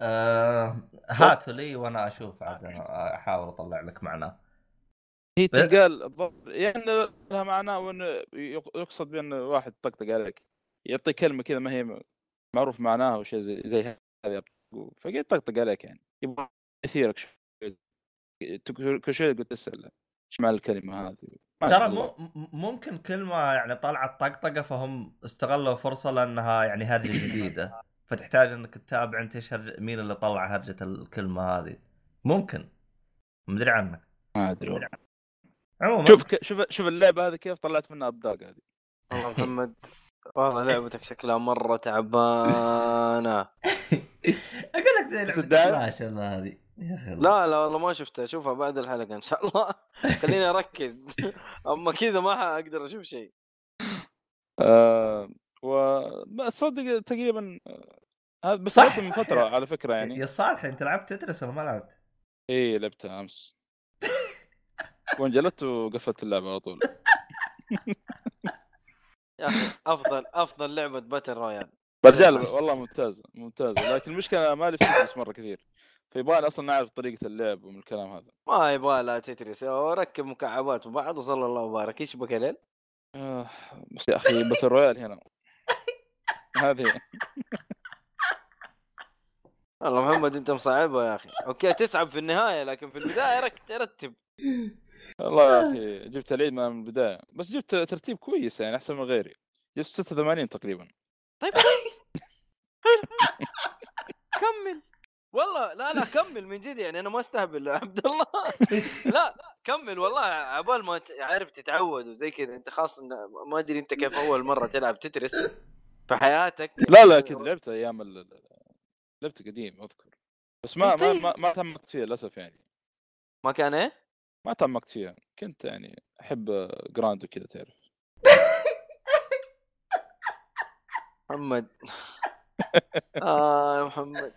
آه هاتوا لي وأنا أشوف عاد أحاول أطلع لك معناه. هي بالضبط يعني لها معناه وانه يق- يقصد بأن واحد طقطق عليك يعطي كلمة كذا ما هي معروف معناها وشيء زي زي هذا فقلت طقطق عليك يعني. يبغى يثيرك شوي كل شوي تقول تسال إيش معنى الكلمة هذه؟ ترى ممكن كلمه يعني طلعت طقطقة فهم استغلوا فرصة لأنها يعني هرجة جديدة. فتحتاج إنك تتابع أنت إيش هر... مين اللي طلع هرجة الكلمة هذه. ممكن. مدري عنك. ما أدري عموما. شوف. شوف شوف اللعبة هذه كيف طلعت منها ابداق هذه. والله محمد والله لعبتك شكلها مرة تعبانة. أقول لك زي لعبة الدعم؟ فلاش ولا هذه. لا لا والله ما شفتها. اشوفها بعد الحلقة إن شاء الله. خليني أركز. أما كذا ما حاقدر أشوف شيء. آه و ما تصدق تقريبا آه، هذا بس صح، من فترة على فكرة يعني. يا صالح أنت لعبت تترس ولا ما لعبت؟ إي لعبتها أمس. وانجلت وقفلت اللعبة على طول. يا أخي أفضل أفضل لعبة باتل رويال رجال والله ممتازه ممتازه لكن المشكلة ما لي فيتنس مرة كثير. فيبغالي أصلا نعرف طريقة اللعب ومن الكلام هذا. ما يبغى لا تترس وركب مكعبات وبعض وصلى الله وبارك. إيش بك يا ليل؟ آه بس يا أخي battle royale هنا. هذه. والله محمد أنت مصعبها يا أخي. okay تصعب في النهاية لكن في البداية رك- رتب. والله يا أخي جبت العيد من البداية. بس جبت ترتيب كويس يعني أحسن من غيري. جبت 86 تقريبا. طيب كمل. والله لا لا كمل من جد يعني أنا ما أستهبل عبد الله. لا كمل والله. عبال ما عارف تتعود وزي كذا أنت خاص إن- ما أدري أنت كيف أول مرة تلعب تترس في حياتك. لا لا أكيد لعبت أيام ال... لعبت قديم أذكر. بس ما ما طيب. ما, ما تعمقت فيها للأسف يعني. ما كان إيه؟ ما تعمقت فيها كنت يعني أحب جراند وكذا تعرف. محمد. آه يا محمد.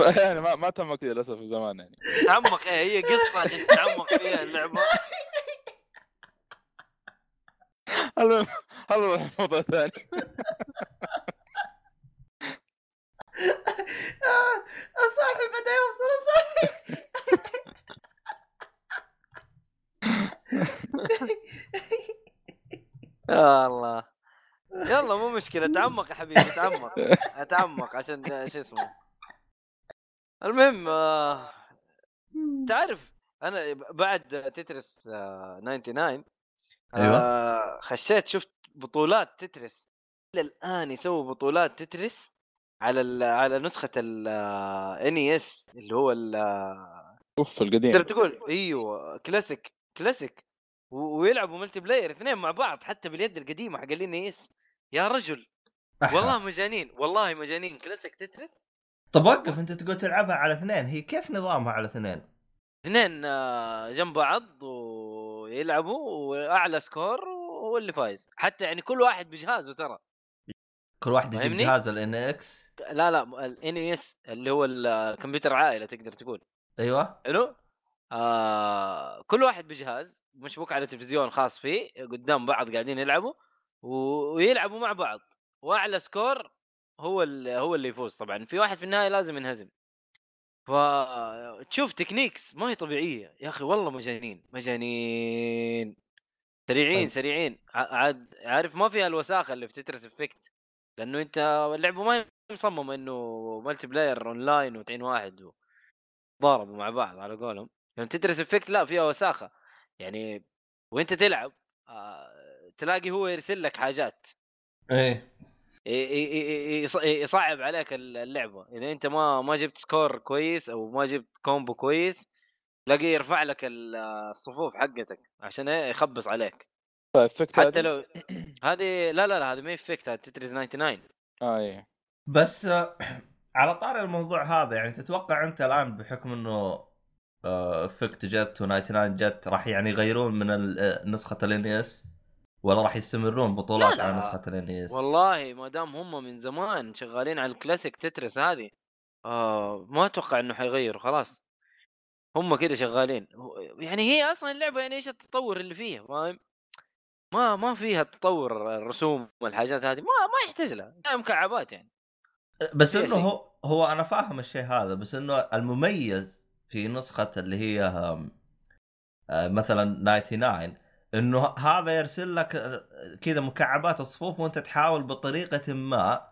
يعني ما ما تعمقت فيها للأسف زمان يعني. تعمق إيه هي قصة عشان تتعمق فيها اللعبة. المهم هذا هو الموضوع الثاني صاحي بدا يوصل صاحي يا الله. يلا مو مشكلة. تعمق يا حبيبي تعمق. أتعمق عشان شو اسمه. المهم آه، تعرف أنا بعد Tetris آه، 99 آه، خشيت شفت بطولات Tetris. إلى الآن يسووا بطولات تترس على ال- على نسخة ال NES اللي هو ال- أوف تقدر القديم تقول؟ إيوه classic. classic ويلعبوا multiplayer اثنين مع بعض حتى باليد القديمة حق ال NES يا رجل! والله مجانين والله مجانين. classic Tetris؟ طب وقف أنت تقول تلعبها على اثنين هي كيف نظامها على اثنين؟ اثنين آه، جنب بعض ويلعبوا وأعلى score هو اللي فايز. حتى يعني كل واحد بجهازه ترى. كل واحد يجيب؟ جهازه ال NES؟ لا لا ال NES اللي هو الكمبيوتر عائلة تقدر تقول. أيوه. حلو؟ آه كل واحد بجهاز مشبوك على تلفزيون خاص فيه قدام بعض قاعدين يلعبوا ويلعبوا مع بعض. وأعلى score هو اللي هو اللي يفوز طبعا. في واحد في النهاية لازم ينهزم. فتشوف techniques ما هي طبيعية. يا أخي والله مجانين مجانين. سريعين طيب. سريعين. عاد عارف ما فيها الوساخة اللي في Tetris Effect لأنه أنت اللعبة ما هي مصممة إنه multiplayer online وتعين واحد ضاربوا مع بعض على قولهم. يعني Tetris Effect لا فيها وساخة. يعني وأنت تلعب آه تلاقي هو يرسل لك حاجات. إيه. ي- ي- ي- يص- يصعب عليك اللعبة. اذا أنت ما ما جبت score كويس أو ما جبت combo كويس تلاقيه يرفع لك ال- الصفوف حقتك عشان إيه يخبص عليك. Effect حتى لو هذه لا لا لا هذه ما Effect هذه Tetris 99 آه إيه. بس آه، على طار الموضوع هذا يعني تتوقع أنت الآن بحكم إنه آه، Effect جت و99 جت راح يعني يغيرون من نسخة ال NES ولا راح يستمرون بطولات لا لا. على نسخة ال NES والله ما دام هم من زمان شغالين على ال classic Tetris هذه آه ما أتوقع إنه حيغيروا خلاص. هم كده شغالين. يعني هي أصلا اللعبة يعني إيش التطور اللي فيها فاهم؟ ما ما فيها تطور الرسوم والحاجات هذه ما ما يحتاج لها مكعبات يعني. بس إنه. هو هو أنا فاهم الشيء هذا بس إنه المميز في نسخة اللي هي آه، مثلا 99 إنه هذا يرسل لك آه، كذا مكعبات الصفوف وأنت تحاول بطريقة ما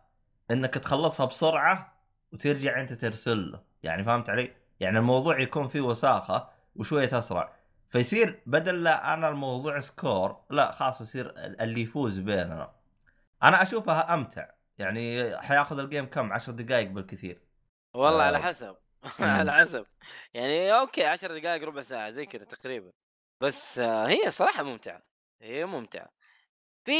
إنك تخلصها بسرعة وترجع أنت ترسل له. يعني فهمت علي؟ يعني الموضوع يكون فيه وساخة وشوية أسرع. فيصير بدل لا أنا الموضوع سكور لا خلاص يصير اللي يفوز بيننا. أنا أشوفها أمتع. يعني حياخذ ال game كم؟ 10 دقائق بالكثير. والله آه. على حسب. على حسب. يعني okay 10 دقائق ربع ساعة زي كذا تقريبا. بس هي صراحة ممتعة. هي ممتعة. في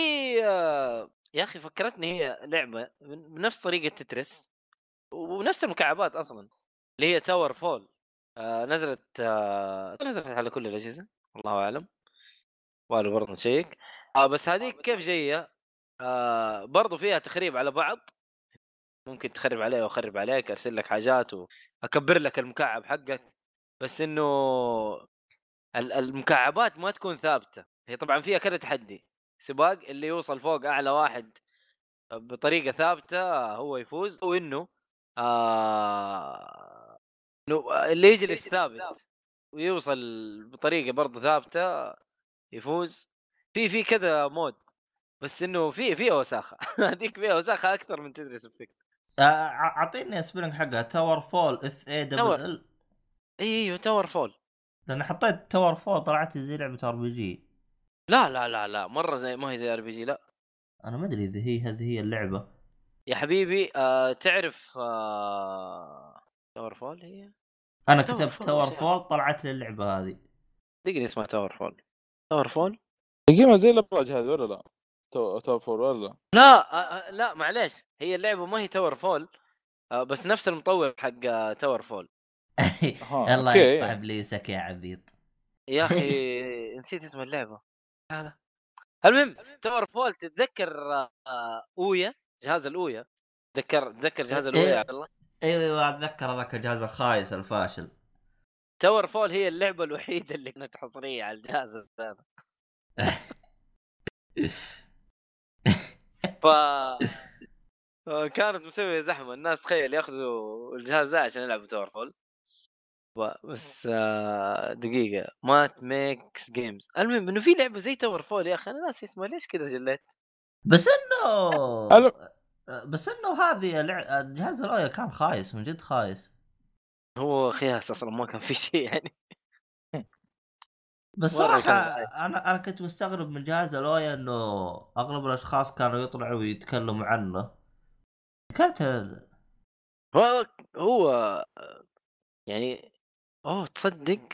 آه، يا أخي فكرتني هي لعبة بنفس طريقة Tetris ونفس المكعبات أصلا اللي هي Tower Fall آه نزلت آه نزلت على كل الأجهزة الله أعلم. والو برضه نشيك. بس هذيك كيف جاية؟ برضو فيها تخريب على بعض. ممكن تخرب عليه واخرب عليك أرسل لك حاجات واكبر لك المكعب حقك. بس إنه ال- المكعبات ما تكون ثابتة. هي طبعا فيها كذا تحدي. سباق اللي يوصل فوق أعلى واحد بطريقة ثابتة هو يفوز وانه آه إنه اللي يجلس ثابت ويوصل بطريقة برضه ثابتة يفوز. في في كذا mode. بس إنه في فيها وساخه هذيك فيها وساخه أكثر من Tetris Effect آه، ع- اعطيني spelling حقها Tower Fall F A. double L إي أيوه Tower Fall لأن حطيت Tower Fall طلعت زي لعبة RPG لا لا لا لا مرة زي ما هي زي RPG لا. أنا ما أدري إذا هي هذه هي اللعبة. يا حبيبي آه تعرف آه... تاور فول هي؟ أنا تاور كتبت فول تاور فول طلعت لي اللعبة هذه. دقني اسمها تاور فول تاور فول تقييمها زي الأبراج هذه ولا لا؟ تو فور ولا؟ لا؟ لا آه آه، لا معليش هي اللعبة ما هي تاور فول آه بس نفس المطور حق تاور فول الله. يقطع ابليسك يا عبيط. يا أخي نسيت اسم اللعبة. لا لا. المهم تاور فول تتذكر Ouya؟ جهاز ال Ouya؟ تذكر تذكر جهاز ال Ouya يا عبد الله؟ أيوه أيوه أتذكر هذاك الجهاز الخايس الفاشل. Tower Fall هي اللعبة الوحيدة اللي كانت حصرية على الجهاز هذا. ف كانت مسوية زحمة. الناس تخيل ياخذوا الجهاز ذا عشان يلعبوا Tower Fall بس آه، دقيقة. Matt Makes Games المهم إنه في لعبة زي Tower Fall يا أخي. أنا ناسي اسمها. ليش كذا جليت؟ بس إنه ألو. بس إنه هذه لع- جهاز الاويا كان خايس من جد خايس. هو خياس أصلا ما كان في شيء يعني. بس صراحة أنا أنا كنت مستغرب من جهاز الاويا إنه أغلب الأشخاص كانوا يطلعوا ويتكلموا عنه. كانت هو هو يعني أوه تصدق؟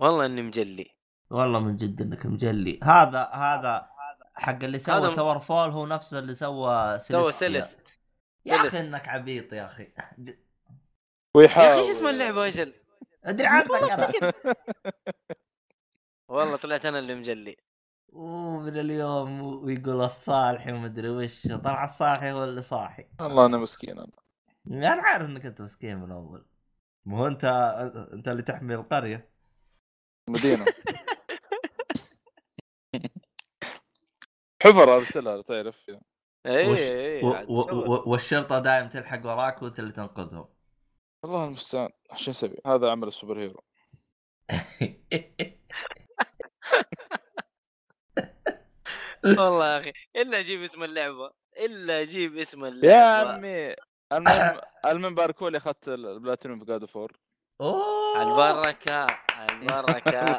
والله إني مجلي. والله من جد إنك مجلي. هذا هذا حق اللي سوى هذا Tower Fall هو نفس اللي سوى سوى Celeste. Celeste يا أخي. إنك عبيط يا أخي. ويحاول. يا أخي إيش اسم اللعبة أجل؟ أدري عنك أنا. والله طلعت أنا اللي مجلي. ومن اليوم ويقول الصالحي ومدري وش طلع الصالحي هو اللي صاحي. والله أنا مسكين أنا. أنا عارف إنك أنت مسكين من أول. مو هو أنت أنت اللي تحمي القرية. مدينة. حفر أرسلها تعرف. اي وش اي و... عاد و... و... والشرطة دائم تلحق وراك وأنت اللي تنقذهم. الله المستعان. شو نسوي هذا عمل السوبر هيرو. والله يا أخي إلا أجيب اسم اللعبة إلا أجيب اسم اللعبة. يا عمي المهم المهم باركوا لي اخذت البلاتينيوم في جاد فور أوه! البركة. البركه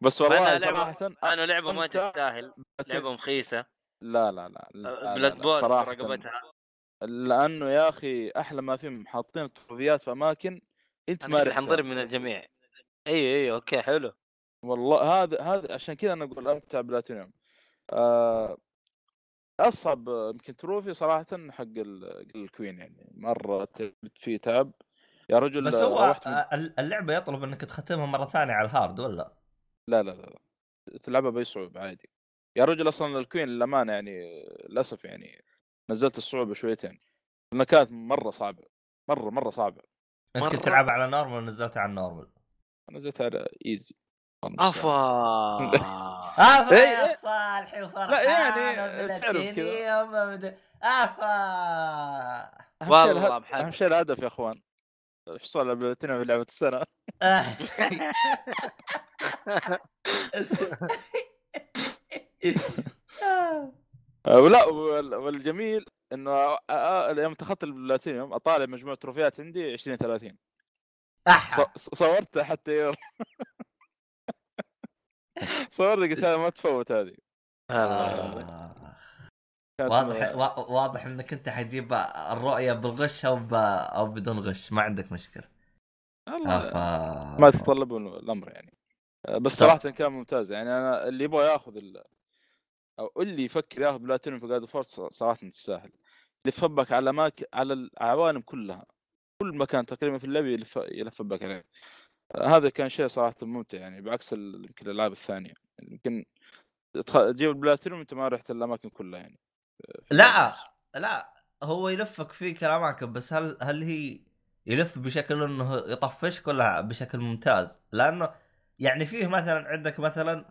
بس والله لعبة- صراحة أنا لعبة ما تستاهل. لعبة مخيسة. لا لا لا, لا, لا, بلاد لا بول صراحة. رقبتها. لأنه يا أخي أحلى ما فيهم حاطين التروفيات في أماكن أنت ما أنا رحتها. حنضرب من الجميع. أيوه أيوه أوكي حلو. والله هذا هذا عشان كذا أنا أقول امتع بلاتينيوم. آه أصعب يمكن trophy صراحة حق ال- queen يعني. مرة تعبت فيه تعب. يا رجل بس هو روحت من... اللعبة يطلب إنك تختمها مرة ثانية على ال hard ولا؟ لا لا لا. تلعبها بأي صعوبة عادي. يا رجل أصلا ال queen للأمانة يعني للأسف يعني نزلت الصعوبة شويتين. لأنها كانت مرة صعبة. مرة مرة صعبة. انت كنت. تلعبها على normal ونزلتها على ال normal نزلتها على easy أفا. أفا إيه، يا إيه. صالحي وفرحان لا، يعني تعرف كذا. أفا. والله. أهم شيء الهدف يا أخوان. حصول على بلاتينيوم في لعبة السنة. آه، ولا وال- والجميل إنه آه، آه، يوم اتخذت البلاتينيوم أطالع مجموع تروفيات عندي 20 30 ص- صورتها حتى يوم صورت قلت هذا ما تفوت هذه. الله واضح وا- واضح إنك أنت حتجيب الرؤية بالغش أو ب... أو بدون غش. ما عندك مشكلة. والله آه، ف... ما يتطلبون الأمر يعني. بس. صراحة كان ممتاز. يعني أنا اللي يبغى ياخذ ال... أو اللي يفكر ياخذ بلاتينيوم في God of War صراحة تستاهل. يلف بك على ماك على العوالم كلها. كل مكان تقريبا في اللعبة يلف يلف بك عليه هذا كان شيء صراحة ممتع يعني بعكس يمكن الألعاب الثانية يمكن تجيب البلاتينيوم انت ما رحت الأماكن كلها يعني آه، لا. لا هو يلفك فيك الاماكن بس هل هل هي يلف بشكل إنه يطفشك ولا بشكل ممتاز؟ لأنه يعني فيه مثلا عندك مثلا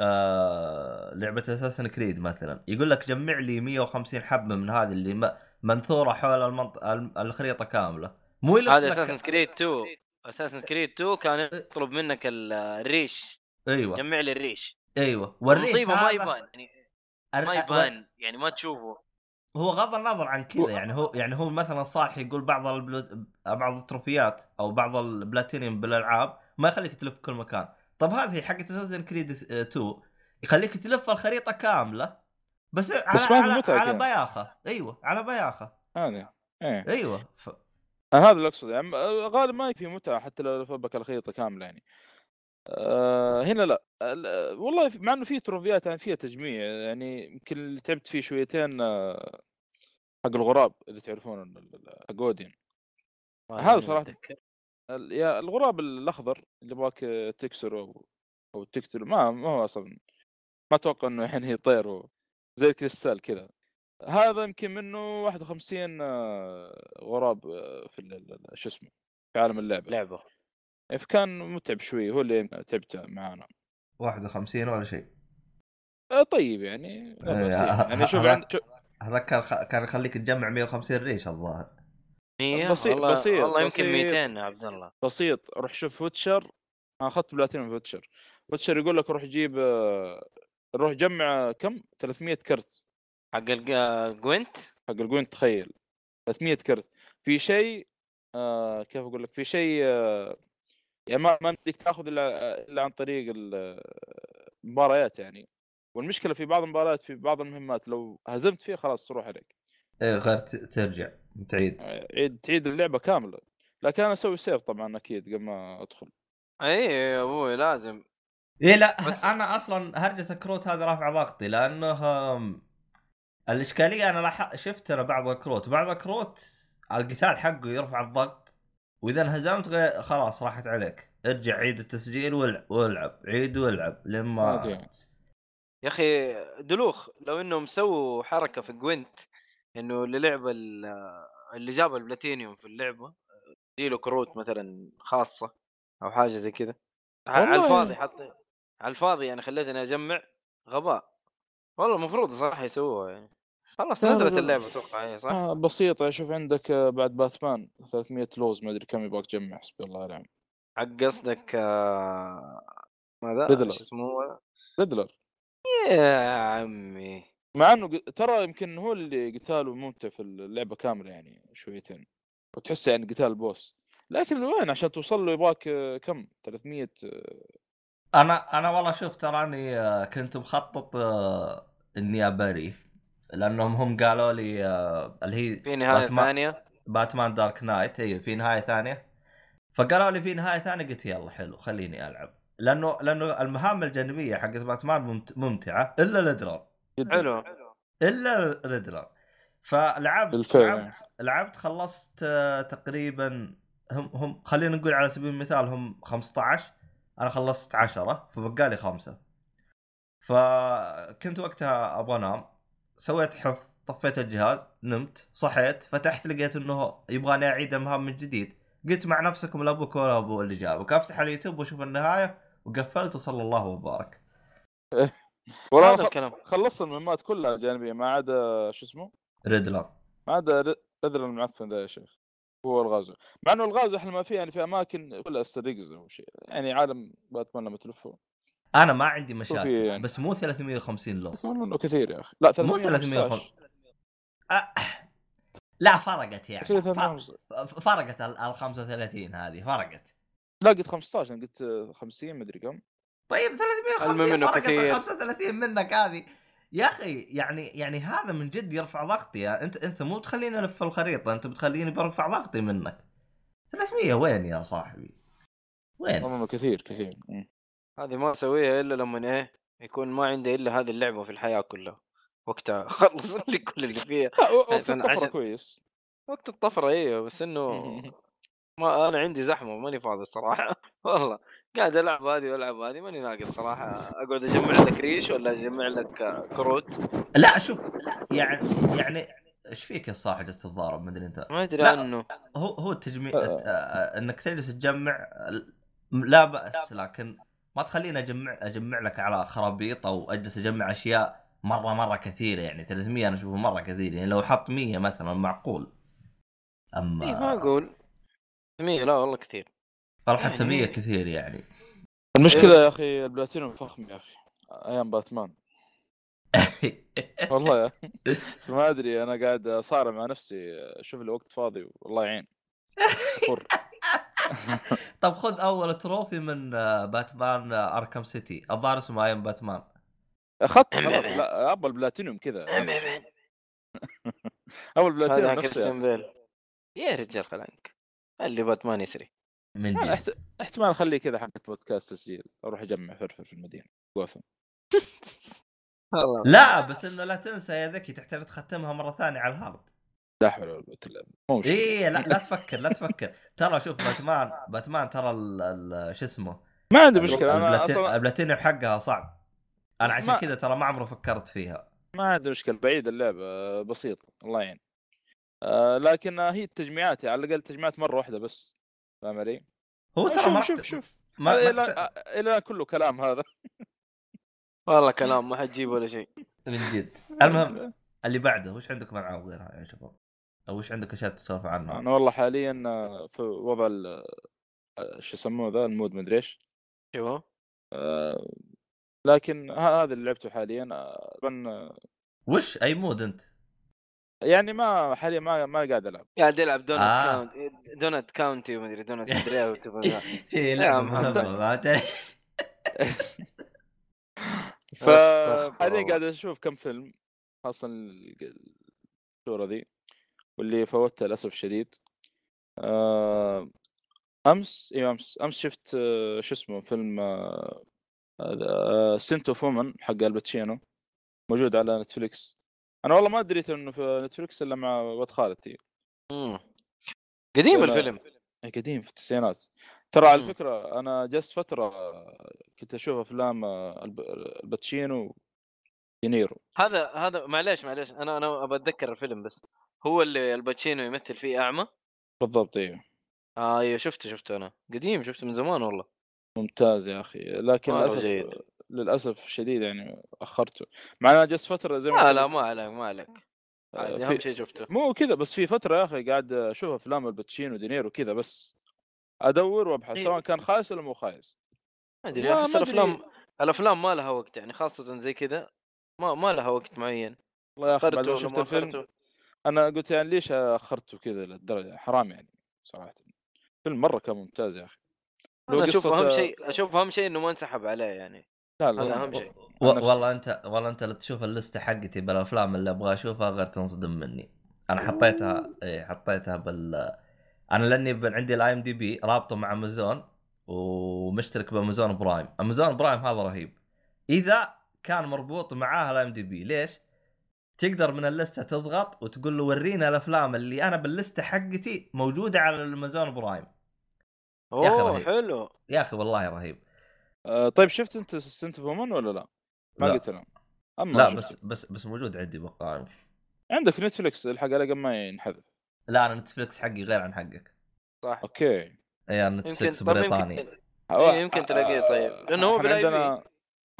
آه لعبة اساسن كريد مثلا. يقول لك جمع لي 150 حبه من هذه اللي م- منثورة حول المنط... الم- الخريطة كاملة. مو يلف هذا Assassin's Creed 2 Assassin's Creed 2 كان يطلب منك ال- الريش. أيوه. جمع لي الريش. أيوه. والريش المصيبة ما يبان يعني. ما يبان يعني ما تشوفه. هو غض النظر عن كذا يعني. هو يعني هو مثلا صالح يقول بعض البلو... بعض التروفيات أو بعض البلاتينيوم بالألعاب ما يخليك تلف كل مكان. طب هذه حقت Assassin's Creed 2 يخليك تلف الخريطة كاملة بس على بس ما في على, متعة على كذا. بياخة. أيوه على بياخة. هذا إيه. أيوه ف... أنا هذا اللي اقصد يعني. غالبا ما يكفي متعة حتى لو لف بك الخريطة كاملة يعني. آه هنا لا. ال- والله مع إنه في تروفيات يعني فيها تجميع يعني يمكن اللي تعبت فيه شويتين آه، حق الغراب إذا تعرفون حق اودين هذا. ال- يا الغراب الأخضر اللي يبغاك آه، تكسره أو أو تقتله ما ما هو أصلا ما أتوقع إنه يعني يطير هو زي الكريستال كذا. هذا يمكن منه 51 آه، غراب آه، في شو اسمه في عالم اللعبة. لعبة. فكان متعب شوي هو اللي تعبت معانا. 51 ولا شيء. آه، طيب يعني إيه، يعني. يعني شوف عند شوف هذاك كان. كان يخليك تجمع 150 ريش الظاهر 100 بسيط- والله بسيط- والله يمكن بسيط. 200 يا عبد الله. بسيط روح شوف Witcher أنا أخذت بلاتينيوم في Witcher Witcher يقول لك روح جيب روح جمع كم؟ 300 كرت. حق الج- Gwent حق ال Gwent تخيل. 300 كرت. في شيء آه كيف أقول لك؟ في شيء آه يعني ما ما بدك تأخذ إلا إلا عن طريق ال- المباريات يعني. والمشكلة في بعض المباريات في بعض المهمات لو هزمت فيها خلاص تروح عليك. إيه غير. ترجع. تعيد. عيد تعيد اللعبة كاملة. لكن أنا أسوي سيف طبعا أكيد قبل ما أدخل. إي يا أبوي لازم. إيه لا بس- أنا أصلا هرجة الكروت هذا رافع ضغطي لأنه الإشكالية أنا لاح... شفت أنا بعض الكروت. بعض الكروت القتال حقه يرفع الضغط وإذا انهزمت غير خلاص راحت عليك. ارجع عيد التسجيل والعب والعب عيد والعب لما عادي. يا أخي دلوخ لو إنهم سووا حركة في Gwent إنه اللي لعب ال- اللي جاب البلاتينيوم في اللعبة تجيله كروت مثلا خاصة أو حاجة زي كذا على والله الفاضي حط على الفاضي يعني خليتني أجمع غباء والله المفروض صراحة يسووها يعني خلاص لا، لا، نزلت لا. اللعبة أتوقع هي صح؟ آه بسيطة شوف عندك آه، بعد باتمان 300 لوز ما أدري كم يبغاك تجمع حسبي الله ونعم حق قصدك آه، ماذا؟ Riddler. إيش اسمه؟ Riddler يا عمي مع انه ق- ترى يمكن هو اللي قتاله ممتع في اللعبة كاملة يعني شويتين. وتحس يعني قتال boss. لكن وين عشان توصل له يبغاك آه، كم؟ 300 آه، أنا أنا والله شوف تراني آه، كنت مخطط إني أبري. لأنهم هم قالوا لي اللي هي في نهاية باتمان- ثانية؟ باتمان Dark Knight. أيوه في نهاية ثانية. فقالوا لي في نهاية ثانية قلت يلا حلو خليني ألعب. لأنه لأنه المهام الجانبية حقت باتمان ممت- ممتعة إلا الإدرار. جدا. حلو. إلا الادرار فلعبت بالفعل. لعبت لعبت خلصت آه، تقريبا هم هم خلينا نقول على سبيل المثال هم 15 أنا خلصت 10 فبقالي خمسة. فكنت وقتها أبغى أنام سويت حفظ طفيت الجهاز نمت صحيت فتحت لقيت إنه يبغاني أعيد المهام من جديد. قلت مع نفسكم لا أبوك ولا ابو اللي جابك. أفتح اليوتيوب وأشوف النهاية وقفلت وصلى الله وبارك. والله هذا الكلام. خلصت المهمات كلها جانبية ما عدا شو اسمه؟ ريدلر ما عدا ر- ريدلر المعفن ذا يا شيخ. هو الغازو. مع إنه الغازو إحنا ما فيه يعني في أماكن كلها استريجز أو شيء. يعني عالم باتمان لما تلفه. أنا ما عندي مشاكل يعني. بس مو 350 لغز والله إنه كثير يا أخي. لا مو 315 أه. لا فرقت يعني. كذا فر- 315 فرقت ال ال 35 هذه فرقت. لا قلت 15 أنا قلت 50 مدري كم. طيب المهم 350 إنه فرقت كثير. ال 35 منك هذه يا أخي يعني يعني هذا من جد يرفع ضغطي يعني أنت أنت مو تخليني ألف الخريطة أنت بتخليني برفع ضغطي منك 300 وين يا صاحبي؟ وين؟ والله كثير كثير. هذه ما أسويها إلا لما إيه يكون ما عندي إلا هذه اللعبة في الحياة كلها وقتها خلص لي كل اللي فيها و- وقت الطفرة عشان- كويس وقت الطفرة إيوه بس إنه ما أنا عندي زحمة ماني فاضي الصراحة. والله. قاعد ألعب هذه وألعب هذه ماني ناقص صراحة. أقعد أجمع لك ريش ولا أجمع لك كروت. لا شوف يعني يعني إيش فيك يا صاحب جالس تتضارب ما أدري أنت. ما أدري. عنه. هو هو التجميع. آه، آه، إنك تجلس تجمع لا بأس لكن ما تخليني أجمع أجمع لك على خرابيط أو أجلس أجمع أشياء مرة مرة كثيرة. يعني 300 أنا أشوفه مرة كثير. يعني لو حط 100 مثلا معقول. أما إيه ما أقول. 100 لا والله كثير. والله حتى يعني 100 مية. كثير يعني. المشكلة يا أخي البلاتينوم فخم يا أخي أيام باتمان. والله يا. ما أدري أنا قاعد أصارع مع نفسي أشوف لي وقت فاضي والله يعين. طب خذ أول تروفي من باتمان أركم سيتي الظاهر اسمه أيام باتمان. أخذت خلاص لا أبغى البلاتينوم كذا. اول بلاتينوم هذا نفسه بيل يا رجال خلانك. اللي باتمان يسري. من جد احت- احتمال أخليه كذا حقت بودكاست تسجيل أروح أجمع فرفر في المدينة. جوثم لا بس إنه لا تنسى يا ذكي تحتاج تختمها مرة ثانية على الهارد لا حول ولا قوة إلا بالله. إيه لا لا تفكر لا تفكر. ترى شوف باتمان باتمان ترى ال- ال- شو اسمه؟ ما عندي مشكلة. أنا البلاتين- أصلا البلاتينيوم حقها صعب. أنا عشان ما- كذا ترى ما عمري فكرت فيها. ما عندي مشكلة. بعيد اللعبة بسيطة. الله يعين. آه لكن هي التجميعات على الأقل تجميعات مرة واحدة بس فاهم علي؟ هو ترى ما شوف شوف. شوف ما, ما إلى إلى كله كلام هذا. والله كلام ما حتجيب ولا شيء. من جد. المهم اللي بعده وش عندكم العاب غيرها يا شباب؟ أو وش عندك أشياء تسولف عنها؟ أنا والله حاليا آه، في وضع ال- آه، شو يسموه ذا المود مدري إيش. آه، لكن هذا اللي لعبته حاليا آه، طبعا وش؟ أي مود أنت؟ يعني ما حاليا ما ما قاعد ألعب قاعد يلعب دونت آه. كاونت دونت كاونتي ومدري دونت مدري في لعبة؟ فحاليا الله. قاعد أشوف كم فيلم خاصة ال- الصورة ذي واللي فوتها للأسف الشديد آه، أمس أيوه أمس أمس شفت آه، شو اسمه فيلم Scent of a Woman حق الباتشينو موجود على نتفليكس أنا والله ما دريت إنه في نتفليكس إلا مع ولد خالتي مم. قديم الفيلم. قديم في التسعينات. ترى على. فكرة أنا جلست فترة كنت أشوف أفلام آه، الب- الباتشينو دينيرو هذا هذا معليش معليش. أنا أنا ابى أتذكر الفيلم بس. هو اللي الباتشينو يمثل فيه أعمى؟ بالضبط أيوه آه أيوه شفته شفته أنا. قديم شفته من زمان والله. ممتاز يا أخي. لكن للأسف. للأسف الشديد يعني أخرته. مع أنا جلست فترة زي ما لا لا ما عليك ما عليك. آه، في- أهم شيء شفته. مو كذا بس في فترة يا أخي قاعد أشوف أفلام الباتشينو دينيرو كذا بس أدور وأبحث إيه. سواء كان خايس ولا مو خايس. ما أدري أحس. الأفلام الأفلام ما لها وقت يعني خاصة زي كذا ما ما لها وقت معين. والله يا أخي بعد ما شفت الفيلم؟ أنا قلت يعني ليش أخرته كذا للدرجة؟ حرام يعني صراحة. فيلم مرة كان ممتاز يا أخي. لو أنا أشوف أهم شيء أشوف أهم شيء إنه ما انسحب عليه يعني. لا لا هذا. أهم شيء و-. والله انت والله أنت لا تشوف اللستة حقتي بالأفلام اللي أبغى أشوفها غير تنصدم مني أنا حطيتها إيه حطيتها بال أنا لأني ب- عندي ال IMDb رابطة مع امازون ومشترك بأمازون برايم أمازون برايم هذا رهيب إذا كان مربوط معاه ال IMDb ليش تقدر من ال list ة تضغط وتقول له ورينا الأفلام اللي أنا بال list ة حقتي موجودة على الأمازون برايم يا أخي أوه رهيب. حلو يا أخي والله رهيب آه طيب شفت انت Scent of a Woman ولا لا؟ ما لا. قلت لهم اما لا. بس بس بس موجود عندي بالقائمه عندك في نتفلكس الحق على قبل ما ينحذف. لا أنا نتفلكس حقي غير عن حقك. صح. okay. إي أنا نتفلكس بريطاني يمكن يمكن تلاقيه طيب. لأنه هو إحنا عندنا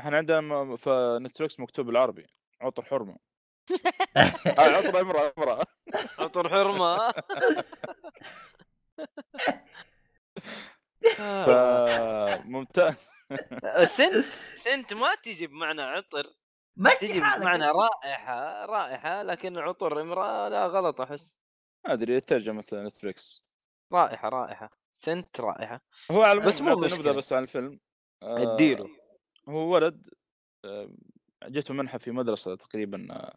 إحنا عندنا في نتفلكس مكتوب بالعربي. عطر حرمة. آه عطر امراه امراه عطر حرمة. فممتاز. سنت سنت ما تجي بمعنى عطر مشي تجي بمعنى رائحة رائحة لكن عطر امرأة لا غلط أحس. ما أدري ترجمه نتفلكس رائحة رائحة سنت رائحة. هو على بس بس مو. نبذة بس عن الفيلم. آه، اديله هو ولد آه، جته منحة في مدرسة تقريبا آه،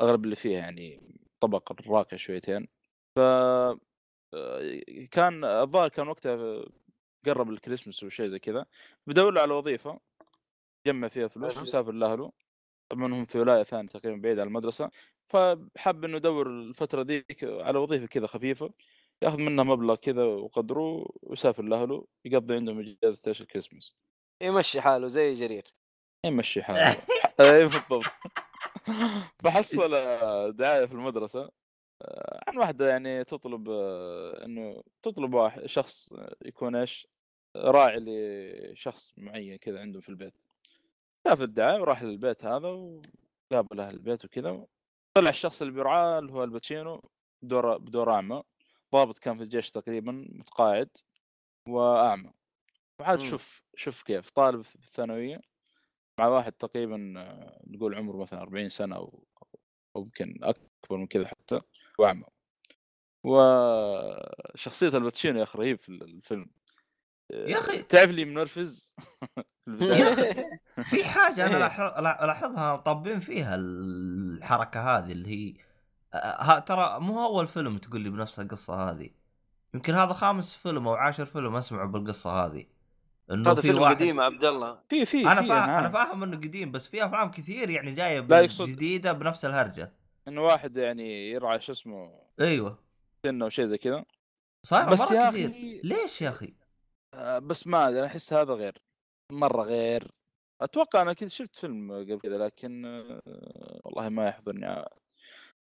اغلب اللي فيها يعني طبق الراقي شويتين. ف آه، كان الظاهر كان وقتها قرب الكريسماس وشيء زي كذا بدور له على وظيفة جمع فيها فلوس. وسافر لأهله. طبعا هم في ولاية ثانية تقريبا بعيد عن المدرسة فحب إنه يدور الفترة ذيك على وظيفة كذا خفيفة يأخذ منها مبلغ كذا وقدره ويسافر لأهله يقضي عندهم إجازة إيش الكريسماس. يمشي حاله زي جرير. يمشي حاله. اي بالضبط. فحصل دعاية في المدرسة آه، عن واحدة يعني تطلب آه، إنه تطلب واحد شخص يكون إيش؟ راعي لشخص معين كذا عندهم في البيت. شاف الدعاية وراح للبيت هذا وقابل أهل البيت وكذا طلع الشخص اللي بيرعاه اللي هو الباتشينو بدور بدور اعمى ضابط كان في الجيش تقريبا متقاعد وأعمى. وعاد. شوف شوف كيف طالب في الثانوية مع واحد تقريبا آه، نقول عمره مثلا 40 سنة أو أو يمكن أكبر من كذا حتى وأعمى. وشخصية الباتشينو يا أخي رهيب في الفيلم. يا أخي. تعرف لي منرفز. يا أخي في حاجة أنا إيه. لاحظ- لا- الاحظها طابين فيها الحركة هذه اللي هي آه، ها ترى مو أول فيلم تقول لي بنفس القصة هذه يمكن هذا خامس فيلم أو عاشر فيلم أسمعه بالقصة هذه إنه هذا في فيلم واحد قديم عبد الله في في أنا فاهم أنا نعم. فاهم إنه قديم بس في أفلام كثير يعني جاية يقصد- جديدة بنفس الهرجة إنه واحد يعني يرعى شو اسمه أيوه سنة وشيء زي كذا صايرة بس مرة يا كثير أخي ليش يا أخي؟ آه، بس ما أدري أنا أحس هذا غير مرة غير. أتوقع أنا كنت شفت فيلم قبل كذا لكن آه، والله ما يحضرني. آه،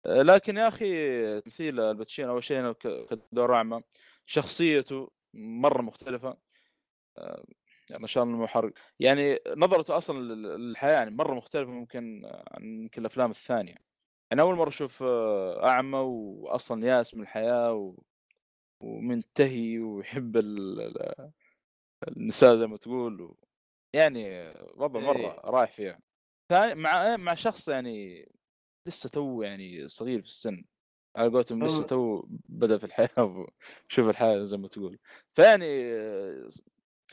لكن يا أخي تمثيل الباتشينو أول شيء كدور اعمى شخصيته مرة مختلفة. يعني ما شاء الله مو حرق يعني نظرته أصلا لل- للحياة يعني مرة مختلفة ممكن عن يمكن الأفلام الثانية. يعني أول مرة أشوف أعمى واصلا ياس من الحياة. ومنتهي ويحب ال... ال- النساء زي ما تقول و... يعني وضع مرة إيه. رايح فيها. ثاني مع مع شخص يعني لسه تو يعني صغير في السن على قولتهم لسه. تو بدأ في الحياة وشوف الحياة زي ما تقول. فيعني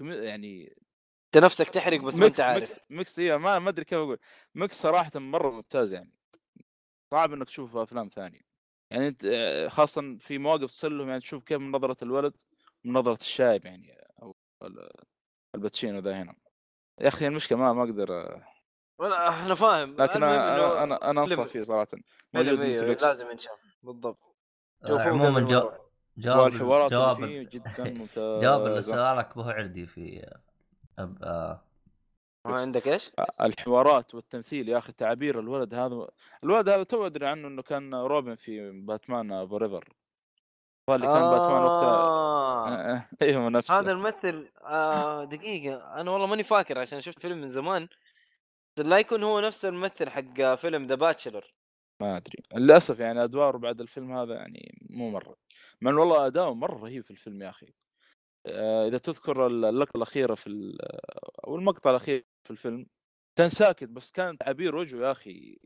يعني أنت نفسك تحرق بس ما أنت عارف. mix mix إيه ما ما أدري كيف أقول. mix صراحة مرة ممتاز يعني. صعب إنك تشوفه أفلام ثانية. يعني أنت آه، خاصة في مواقف تصير لهم يعني تشوف كيف من نظرة الولد ومن نظرة الشايب يعني أو ال- آل باتشينو ذا هنا. يا أخي المشكلة ما ما أقدر آه، ولا أنا فاهم. لكن أنا أنا أنا, أنا أنصح فيه صراحة. موجود لازم ينشاف بالضبط. آه، عموما جو... جواب جواب فيه جدا ممتازه جواب لسؤالك به عردي في أب... آه. ما عندك إيش؟ الحوارات والتمثيل يا أخي تعابير الولد هذا. الولد هذا تو أدري عنه إنه كان روبن في باتمان فوريفر. اللي كان باتمان وقتها. آه. آه، آه، أيوه نفسه. هذا الممثل آه دقيقة. أنا والله ماني فاكر عشان شفت فيلم من زمان. بس لا يكون هو نفس الممثل حق فيلم ذا باتشلر ما أدري. للأسف يعني أدواره بعد الفيلم هذا يعني مو مرة. انه والله أداؤه مرة رهيب في الفيلم يا أخي. آه، إذا تذكر اللقطة الأخيرة في أو المقطع الأخير في الفيلم كان ساكت بس كان تعابير وجهه يا أخي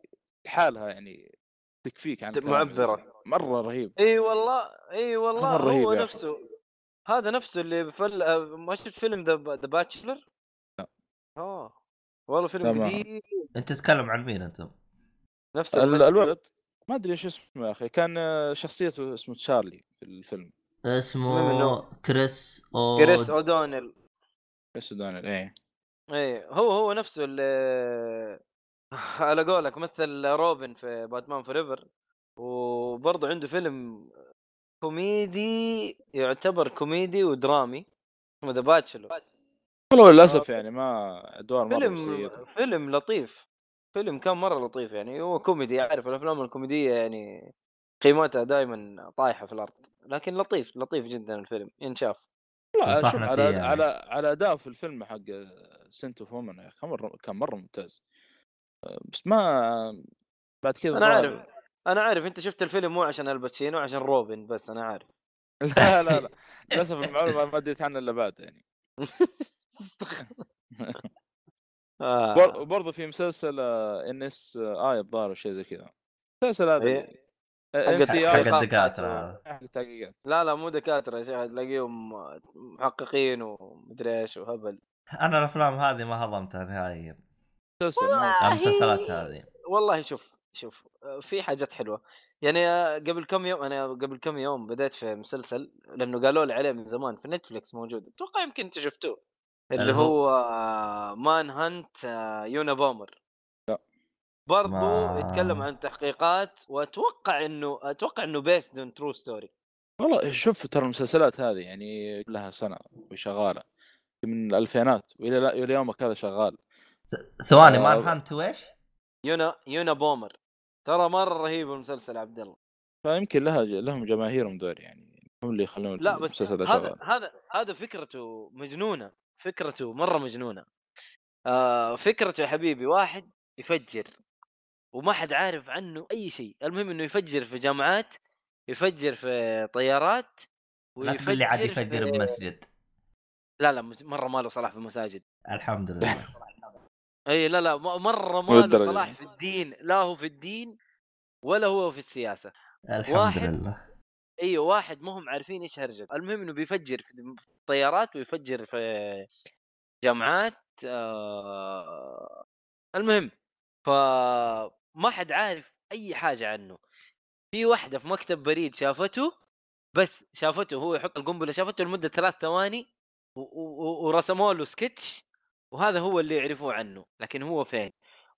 لحالها يعني تكفيك عن معبرة. وجهه. مرة رهيب إي والله إي والله مرة رهيب هو أخي. نفسه هذا نفسه اللي بفل... ما شفت فيلم The The Bachelor؟ لا. آه والله فيلم تمام. قديم أنت تتكلم عن مين أنتم؟ نفس. الولد ما أدري إيش اسمه يا أخي كان شخصيته اسمه تشارلي في الفيلم اسمه؟ كريس أو كريس أودونيل بس دونيل إيه إيه هو هو نفسه اللي على قولك مثل روبن في باتمان فوريفر وبرضه عنده فيلم كوميدي يعتبر كوميدي ودرامي اسمه The Bachelor والله للأسف يعني ما أدوار مره فيلم فيلم لطيف فيلم كان مرة لطيف يعني هو كوميدي عارف الأفلام الكوميدية يعني قيمتها دائما طايحة في الأرض لكن لطيف لطيف جدا الفيلم ينشاف لا شوف على يعني. على على أداء في الفيلم حق Scent of a Woman كان مرة كان مرة ممتاز. آه، بس ما بعد كذا أنا عارف أنا عارف أنت شفت الفيلم مو عشان الباتشينو عشان روبن بس أنا عارف. لا لا لا. للأسف المعلومة ما ادريت عنها إلا بعد يعني. آه. بر- وبرضه في مسلسل NCIS الظاهر شيء زي كذا. المسلسل هذا إيه. إن حق- حق- الدكاترة حق التحقيقات. لا لا مو دكاترة يا شيخ تلاقيهم محققين ومدري إيش وهبل. أنا الأفلام هذه ما هضمتها نهائيا. المسلسلات هذه. والله شوف شوف آه، في حاجات حلوة. يعني آه، قبل كم يوم أنا قبل كم يوم بديت في مسلسل لأنه قالوا لي عليه من زمان في نتفلكس موجود. أتوقع يمكن أنت شفتوه. اللي هو؟ هو Manhunt Unabomber لا. برضو ما- يتكلم عن تحقيقات وأتوقع إنه أتوقع إنه based on true story والله شوف ترى المسلسلات هذه يعني لها سنة وشغالة. من الألفينات وإلى إلى يومك هذا شغال. ثواني آه، مان هانت ويش؟ يونا يونا بومر. ترى مرة رهيب المسلسل عبد الله. فيمكن لها لهم جماهيرهم دول يعني. هم اللي يخلون لا بس هذا شغال. هذا هذا فكرته مجنونة. فكرته مرة مجنونة. آه فكرته يا حبيبي واحد يفجر. وما حد عارف عنه أي شيء. المهم إنه يفجر في جامعات يفجر في طيارات لا تقول لي عاد يفجر في... بمسجد. لا لا مرة ما له صلاح في المساجد. الحمد لله. إي لا لا مرة ما مو له للدرجة صلاح. في الدين لا هو في الدين ولا هو في السياسة. الحمد واحد. لله. أيوه واحد ما هم عارفين إيش هرجته المهم إنه بيفجر في الطيارات ويفجر في جامعات آه المهم فما حد عارف أي حاجة عنه. في واحدة في مكتب بريد شافته بس شافته هو يحط القنبلة شافته لمدة ثلاث ثواني ورسموا له سكتش وهذا هو اللي يعرفوه عنه لكن هو فين؟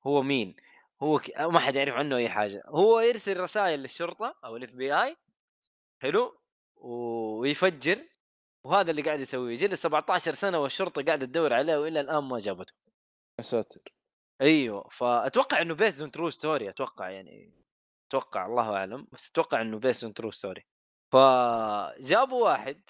هو مين؟ هو ك... ما حد يعرف عنه أي حاجة. هو يرسل رسائل للشرطة أو ال FBI حلو ويفجر وهذا اللي قاعد يسويه. جلس 17 سنة والشرطة قاعدة تدور عليه والى الآن ما جابته. يا ساتر. أيوه فأتوقع إنه based on true story أتوقع يعني أتوقع الله أعلم بس أتوقع إنه based on true story فجابوا واحد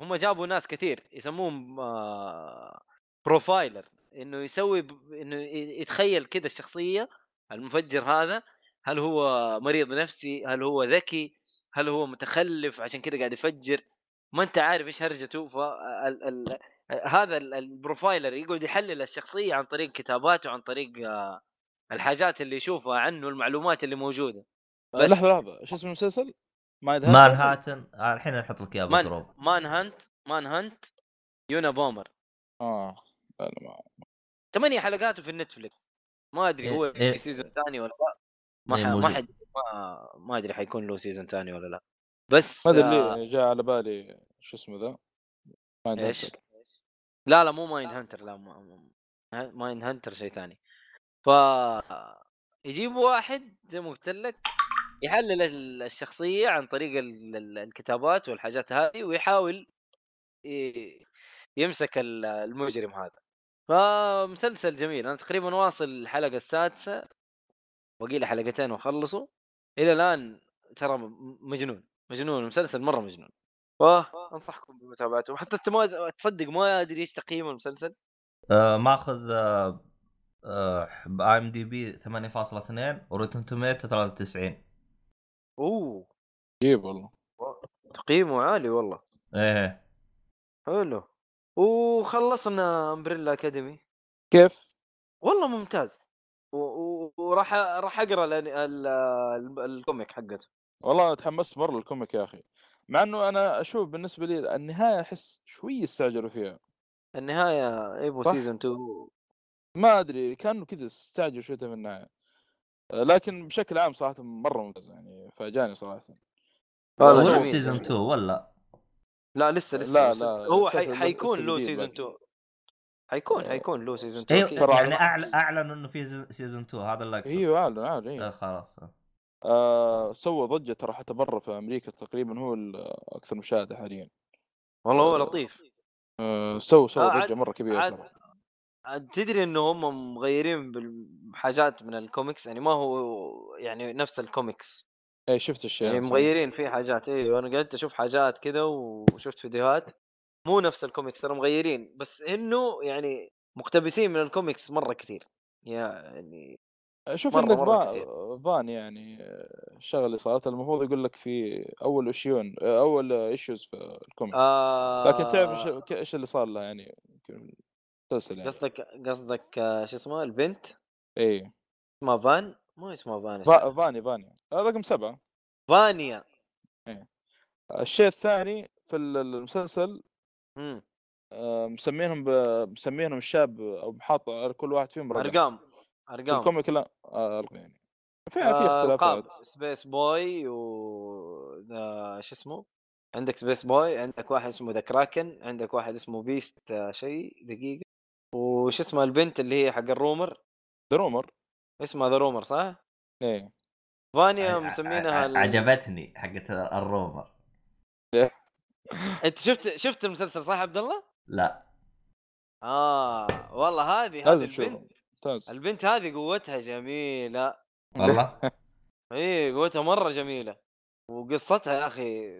هم جابوا ناس كثير يسموهم آه، profiler إنه يسوي ب... إنه يتخيل كذا الشخصية المفجر هذا هل هو مريض نفسي هل هو ذكي هل هو متخلف عشان كذا قاعد يفجر ما أنت عارف إيش هرجته ف ال... ال... هذا ال- ال profiler يقعد يحلل الشخصية عن طريق كتاباته عن طريق آه، الحاجات اللي يشوفها عنه المعلومات اللي موجودة آه،. لحظة لحظة إيش اسم المسلسل؟ Mind Manhunter؟ Hunt آه، الحين نحط لك إياه بال group Manhunt Manhunt Unabomber آه لا ما ثمانية حلقاته في النتفلكس ما أدري هو إيه، إيه. في season ثاني ولا لا ما إيه،. ما. حد ما, ما أدري حيكون له season ثاني ولا لا بس هذا آه اللي جاء على بالي شو اسمه The Mind إيش؟ Hunter. لا لا مو Mindhunter لا ما... ما- Mindhunter شيء ثاني ف يجيبوا واحد زي ما قلت لك يحلل ال- الشخصية عن طريق ال- ال- الكتابات والحاجات هذه ويحاول يمسك ال- المجرم هذا. فمسلسل جميل. أنا تقريبا واصل الحلقة السادسة باقي لي حلقتين وأخلصه. إلى الآن ترى مجنون مجنون. المسلسل مرة مجنون. فأنصحكم بمتابعته. حتى أنت ما تصدق ما أدري إيش تقييم المسلسل. آه ماخذ IMDb 8.2 و Rotten Tomatoes 93 أوه. عجيب والله. تقييمه عالي والله. إيه. حلو. وخلصنا Umbrella Academy كيف؟ والله ممتاز. و- وراح راح أقرأ ال- ال- ال- ال comic حقته. والله أنا تحمست مرة لل comic يا أخي. مع إنه أنا أشوف بالنسبة لي النهاية أحس شوي استعجلوا فيها. النهاية ايبو. season 2 ما أدري كأنه كذا استعجلوا شوية في النهاية. لكن بشكل عام صراحة مرة ممتاز يعني فاجأني صراحة. هو season جميل. 2 ولا؟ لا لسه لسه لا، لسه. لا، هو حي... حيكون له season باقي. 2 حيكون آه. حيكون له season 2 أيوه يعني على- أعلن اعلنوا إنه في season 2 هذا اللي اقصد إيوه أعلن أعلن آه أيوه خلاص. آه. سوى ضجة ترى حتى برا في أمريكا تقريبا هو الاكثر مشاهدة حاليا. والله هو آه، لطيف. آه سوى سوى آه، ضجة مرة كبيرة عاد تدري إنه هم مغيرين بحاجات من الكوميكس يعني ما هو يعني نفس الكوميكس اي شفت الشيء يعني مغيرين فيه حاجات. أيوه أنا قعدت أشوف حاجات كذا وشفت فيديوهات. مو نفس الكوميكس ترى مغيرين. بس إنه يعني مقتبسين من الكوميكس مرة كثير. يعني شوف عندك. فان يعني آه، الشغلة اللي صارت المفروض يقول لك في أول issue آه، أول issues في ال comic آه لكن تعرف إيش ك- إيش اللي صار لها يعني؟ مسلسل يعني. قصدك قصدك شو اسمه البنت؟ اي اسمها فان؟ مو اسمها فان فا- فاني فاني. آه، رقم سبعة. فانيا. الشيء الثاني في ال- المسلسل مم. آه، مسمينهم ب... مسمينهم الشاب أو على كل واحد فيهم رقم. أرقام أرقام. ال comic لا آه يعني. في في. اختلافات. Spaceboy و شو اسمه؟ عندك Spaceboy عندك واحد اسمه The Kraken عندك واحد اسمه beast شيء دقيقة. وش اسمها البنت اللي هي حق ال Rumor؟ The Rumor اسمها The Rumor صح؟ إيه. فانيا مسمينها ال... عجبتني حقت ال Rumor. أنت شفت شفت المسلسل صح عبد الله؟ لا. آه والله هذه هذه البنت ممتاز. البنت هذه قوتها جميلة. والله؟ اي قوتها مرة جميلة. وقصتها يا أخي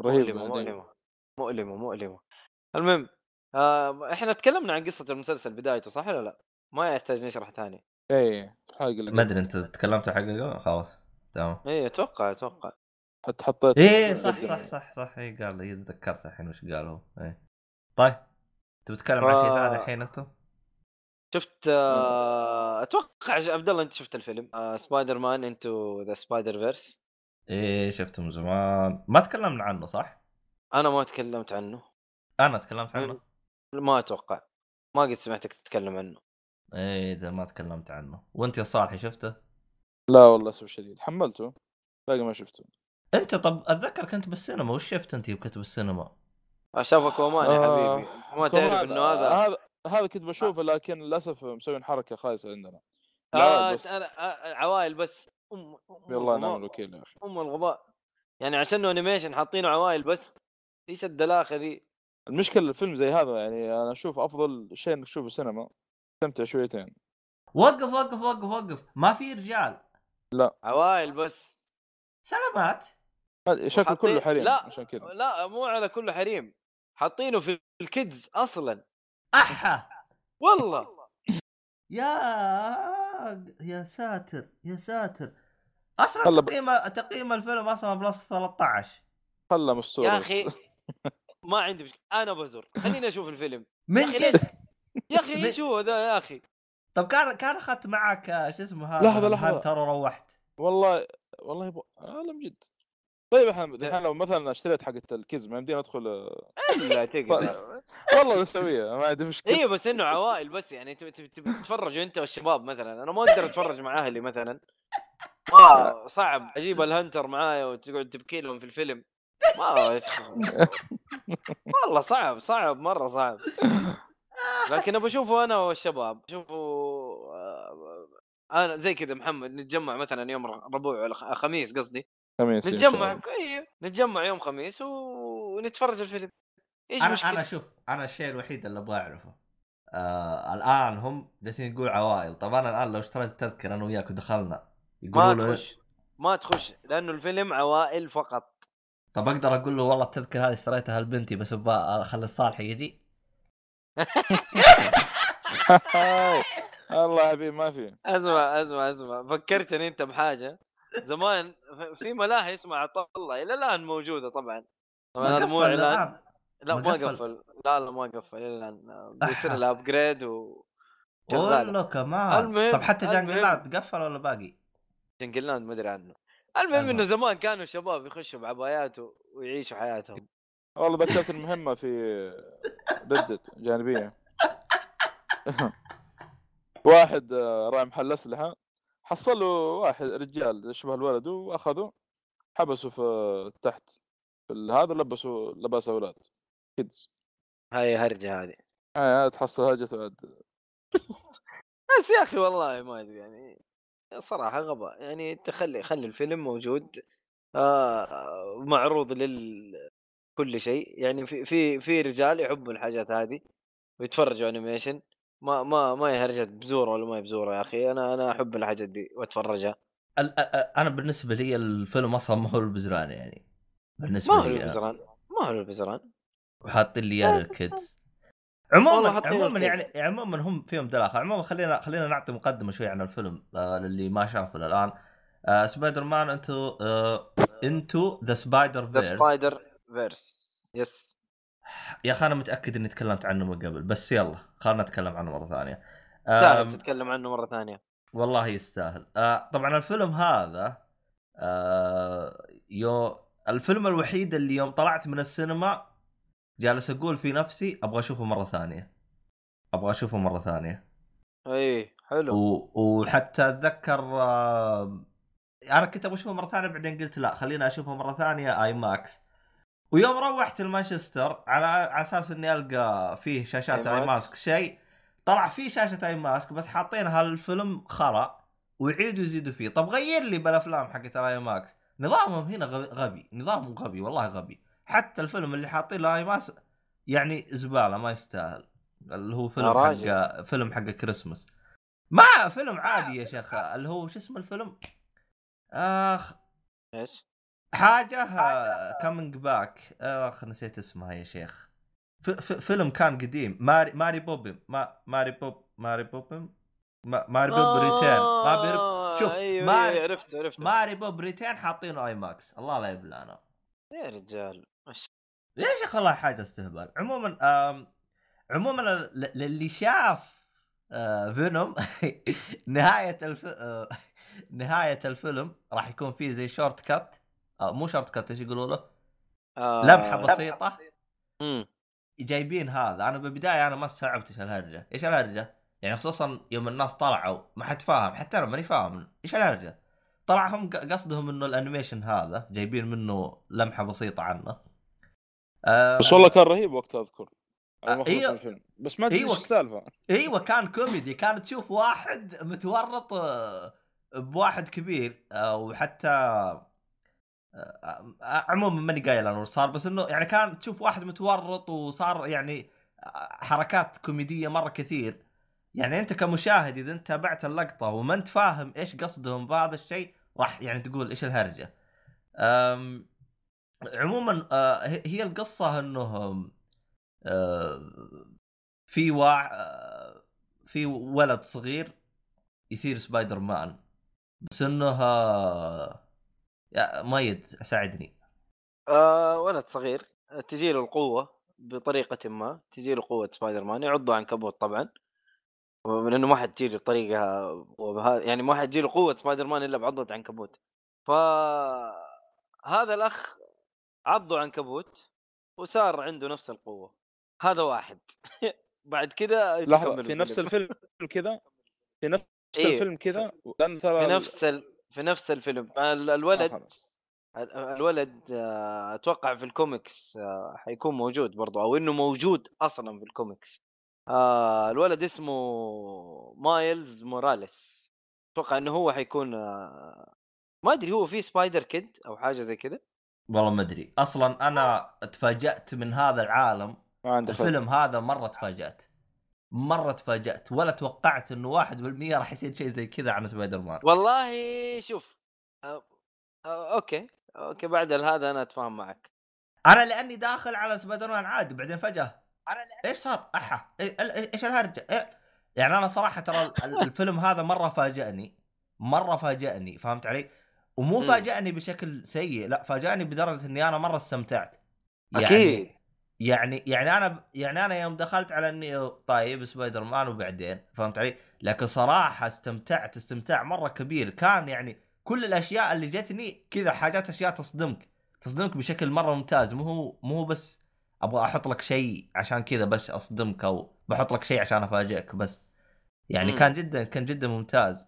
رهيب مؤلمة. مؤلمة مؤلمة مؤلمة. المهم آه إحنا تكلمنا عن قصة المسلسل بدايته صح ولا لا؟ ما يحتاج نشرح ثاني إيه الحلقة ما. أدري أنت تكلمت حقه خلاص تمام اي أتوقع أتوقع حتى حطيت إيه صح. صح صح صح اي قال لي تذكرت الحين وش قالوا إيه طيب تبي تتكلم عن شيء ثاني الحين أنتم؟ شفت آه أتوقع عبد الله أنت شفت الفيلم آه Spider-Man Into the Spider-Verse إيه شفته من زمان ما تكلمنا عنه صح؟ أنا ما تكلمت عنه أنا تكلمت عنه؟ ما أتوقع. ما قد سمعتك تتكلم عنه. إيه إذا ما تكلمت عنه. وأنت يا صالحي شفته؟ لا والله اسف شديد. حملته باقي ما شفته. أنت طب أتذكر كنت بالسينما. وش شفت أنت كنت بالسينما؟ شافك ومان يا آه، حبيبي ما تعرف إنه هذا هذا هذا كنت بشوفه لكن للأسف مسوين حركة خايسة عندنا. آه بس أنا آه عوائل بس. أم أم والله نعم الوكيل يا أخي. أم الغباء. يعني عشان animation حاطينه عوائل بس. إيش الدلاخة ذي؟ المشكلة الفيلم زي هذا يعني أنا أشوف أفضل شيء إنك تشوفه سينما. تستمتع شويتين. وقف وقف وقف وقف. ما في رجال. عوائل بس. سلامات. شكله كله حريم لا عشان كذا. لا مو على كله حريم. حاطينه في ال kids أصلا. أحا! والله. يا يا ساتر يا ساتر. أصلا تقييم تقييم الفيلم أصلا plus 13 خله مستوره يا. أخي. ما عندي مشكلة. أنا بزور. خليني أشوف الفيلم. من جد؟ يا أخي إيش هو ذا يا أخي؟ طب كان كان أخذت معك شو اسمه هذا؟ لحظة، لحظة. Hunter وروحت والله والله لا من جد. طيب إحنا الحين لو مثلا اشتريت حقت ال kids ما يمدينا أدخل آه، إلا تقدر. والله بسويها ما عندي مشكلة. أيوه بس إنه عوائل بس يعني تبي تبي تبي تتفرج أنت والشباب مثلا. أنا ما أقدر أتفرج مع أهلي مثلا. ما صعب. أجيب الهنتر معايا وتقعد تبكي لهم في الفيلم. ما والله صعب صعب مرة صعب. لكن ابى اشوفه أنا والشباب اشوفه آه، أنا زي كذا محمد نتجمع مثلا يوم ربوع ولا خ- خميس قصدي. خميس نتجمع. أيوه نتجمع يوم خميس ونتفرج الفيلم. إيش أنا مشكلة؟ أنا شوف أنا الشيء الوحيد اللي أبغى أعرفه آه الآن هم جالسين يقول عوائل. طب أنا الآن لو اشتريت التذكرة أنا وياك ودخلنا يقولوا ما تخش ما تخش لأنه الفيلم عوائل فقط. طب أقدر أقول له والله التذكرة هذه اشتريتها لبنتي بس أبغى أخلي الصالح يجي. الله يا حبيبي ما في أسمع أسمع أسمع فكرتني أنت بحاجة زمان في ملاهي اسمها عطا الله إلى الآن موجودة طبعا طبعا مو اعلان لا ما ما قفل. لا لا ما قفل إلى الآن بيصير. لها upgrade و. والله كمان المهم- طب حتى. Jungleland قفل ولا باقي؟ Jungleland ما أدري عنه المهم. إنه زمان كانوا شباب يخشوا بعبايات ويعيشوا حياتهم. والله ذكرت المهمة في ردت جانبية. واحد آه، راعي محل أسلحة حصل له واحد رجال شبه الولد واخذه حبسه في تحت في هذا لبسوا لباس أولاد كيدز هاي هرجة هذه. آه تحصل هرجته بعد بس يا أخي والله ما أدري يعني. صراحة غباء يعني تخلي خلي الفيلم موجود آه معروض لل كل شيء يعني في في في رجال يحبوا الحاجات هذه ويتفرجوا animation ما ما ما هي بزورة ولا ما هي بزورة يا أخي أنا أنا أحب الحاجات دي وأتفرجها. أنا بالنسبة لي الفيلم أصلا ما هو البزران يعني بالنسبة ما هو. البزران ما هو البزران. وحاطين لي إياه لل kids. عموما عموما. يعني عموما هم فيهم دلاخه عموما خلينا خلينا نعطي مقدمة شوي عن الفيلم آه للي ما شافه الان آه Spider-Man Into آه Into the Spider the Verse. Spider Verse. yes يا أخي أنا متأكد إني تكلمت عنه من قبل بس يلا خلنا نتكلم عنه مرة ثانية. آم، تتكلم عنه مرة ثانية. والله يستاهل. آه طبعا الفيلم هذا آه يو الفيلم الوحيد اللي يوم طلعت من السينما جالس أقول في نفسي أبغى أشوفه مرة ثانية. أبغى أشوفه مرة ثانية. اي حلو. و... وحتى أتذكر آه، أنا كنت أبغى أشوفه مرة ثانية بعدين قلت لا خلينا أشوفه مرة ثانية IMAX ويوم روحت لمانشستر على على أساس إني ألقى فيه شاشات IMAX شيء طلع فيه شاشة IMAX بس حاطين هالفيلم خرا ويعيدوا يزيدوا فيه. طب غير لي بالأفلام حقت ال IMAX نظامهم هنا غبي. نظامهم غبي والله غبي. حتى الفيلم اللي حاطين له IMAX يعني زبالة ما يستاهل. اللي هو فيلم. حق فيلم حق كريسمس ما فيلم عادي يا شيخ. اللي هو شو اسم الفيلم؟ آخ إيش؟ حاجة coming back آخ نسيت اسمها يا شيخ. ف- ف- فيلم كان قديم. ماري ماري بوبن ما ماري بوب ماري بوبن ما ماري بوب return ما بيرب شوف، أيوه ما- أيوة عرفت عرفت. ماري بوب return حاطينه آي ماكس الله لا يبلانا يا رجال. مش يا والله حاجة استهبال؟ عموما عموما للي شاف آه فينوم نهاية الف... آه نهاية الفيلم راح يكون فيه زي short cut آه مو short cut إيش يقولوا له؟ آه، لمحة بسيطة. جايبين هذا. أنا بالبداية أنا ما استوعبت إيش الهرجة. إيش الهرجة؟ يعني خصوصا يوم الناس طلعوا ما حد فاهم. حتى أنا ماني فاهم إيش الهرجة. طلع هم ق- قصدهم إنه ال animation هذا جايبين منه لمحة بسيطة عنه. آه بس والله كان رهيب وقتها أذكر آه،. الفيلم بس ما أدري. إيش السالفة أيوه كان كوميدي كان تشوف واحد متورط آه، بواحد كبير آه، وحتى آه، عموما ماني قايل أنا صار بس إنه يعني كان تشوف واحد متورط وصار يعني حركات كوميدية مرة كثير يعني أنت كمشاهد إذا أنت تابعت اللقطة وما أنت فاهم إيش قصدهم بهذا الشيء راح يعني تقول إيش الهرجة أم عموما آه، هي القصة إنه آه، في واع آه، في ولد صغير يصير سبايدر مان بس إنه يا ميد ساعدني. آه ولد صغير تجي له القوة بطريقة ما تجي له قوة سبايدر مان يعضه عنكبوت طبعا. من إنه ما حد له وبها يعني ما حد له قوة سبايدر مان إلا بعضة عنكبوت ف هذا الأخ عضه عنكبوت وصار عنده نفس القوة. هذا واحد. بعد كده لحظة في نفس الفيلم. كذا في نفس إيه. الفيلم كذا لأن ترى في نفس ال... في نفس الفيلم. ال- آه، الولد. ال- الولد آه، أتوقع في الكوميكس آه، حيكون موجود برضو أو إنه موجود أصلا في الكوميكس. آه، الولد اسمه مايلز موراليس. أتوقع إنه هو حيكون آه، ما أدري هو في سبايدر كيد أو حاجة زي كذا والله ما أدري. أصلا أنا تفاجأت من هذا العالم. ما عندي الفيلم هذا مرة تفاجأت. مرة تفاجأت. ولا توقعت إنه 1% راح يصير شيء زي كذا عن سبايدر مان. والله شوف آه، آه، أوكي. أوكي بعد هذا أنا أتفاهم معك. أنا لأني داخل على سبايدر مان عادي بعدين فجأة. إيش صار؟ أحا. إيه- إيش الهرجة؟ إيه؟ يعني أنا صراحة ترى ال- الفيلم هذا مرة فاجأني. مرة فاجأني. فهمت علي؟ ومو. فاجأني بشكل سيء لا فاجأني بدرجة إني أنا مرة استمتعت يعني أكيد يعني يعني أنا يعني أنا يوم دخلت على إني طيب سبايدر مان وبعدين فهمت علي؟ لكن صراحة استمتعت استمتاع مرة كبير كان يعني كل الأشياء اللي جتني كذا حاجات أشياء تصدمك تصدمك بشكل مرة ممتاز مو هو مو هو بس أبغى أحط لك شيء عشان كذا بس أصدمك أو بحط لك شيء عشان أفاجئك بس يعني مم. كان جدا كان جدا ممتاز.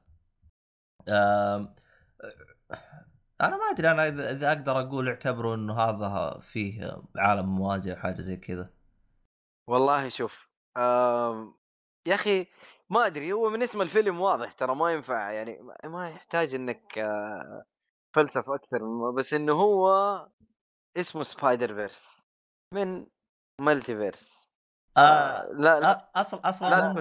أنا ما أدري أنا اذا إذا أقدر أقول اعتبروا إنه هذا فيه عالم موازي أو حاجة زي كذا. والله شوف آم، يا أخي ما أدري هو من اسم الفيلم واضح ترى ما ينفع يعني ما- يحتاج إنك آه، فلسفة أكثر بس إنه هو اسمه سبايدر فيرس من multiverse آه لا لا أ- اصل أصلا لا هم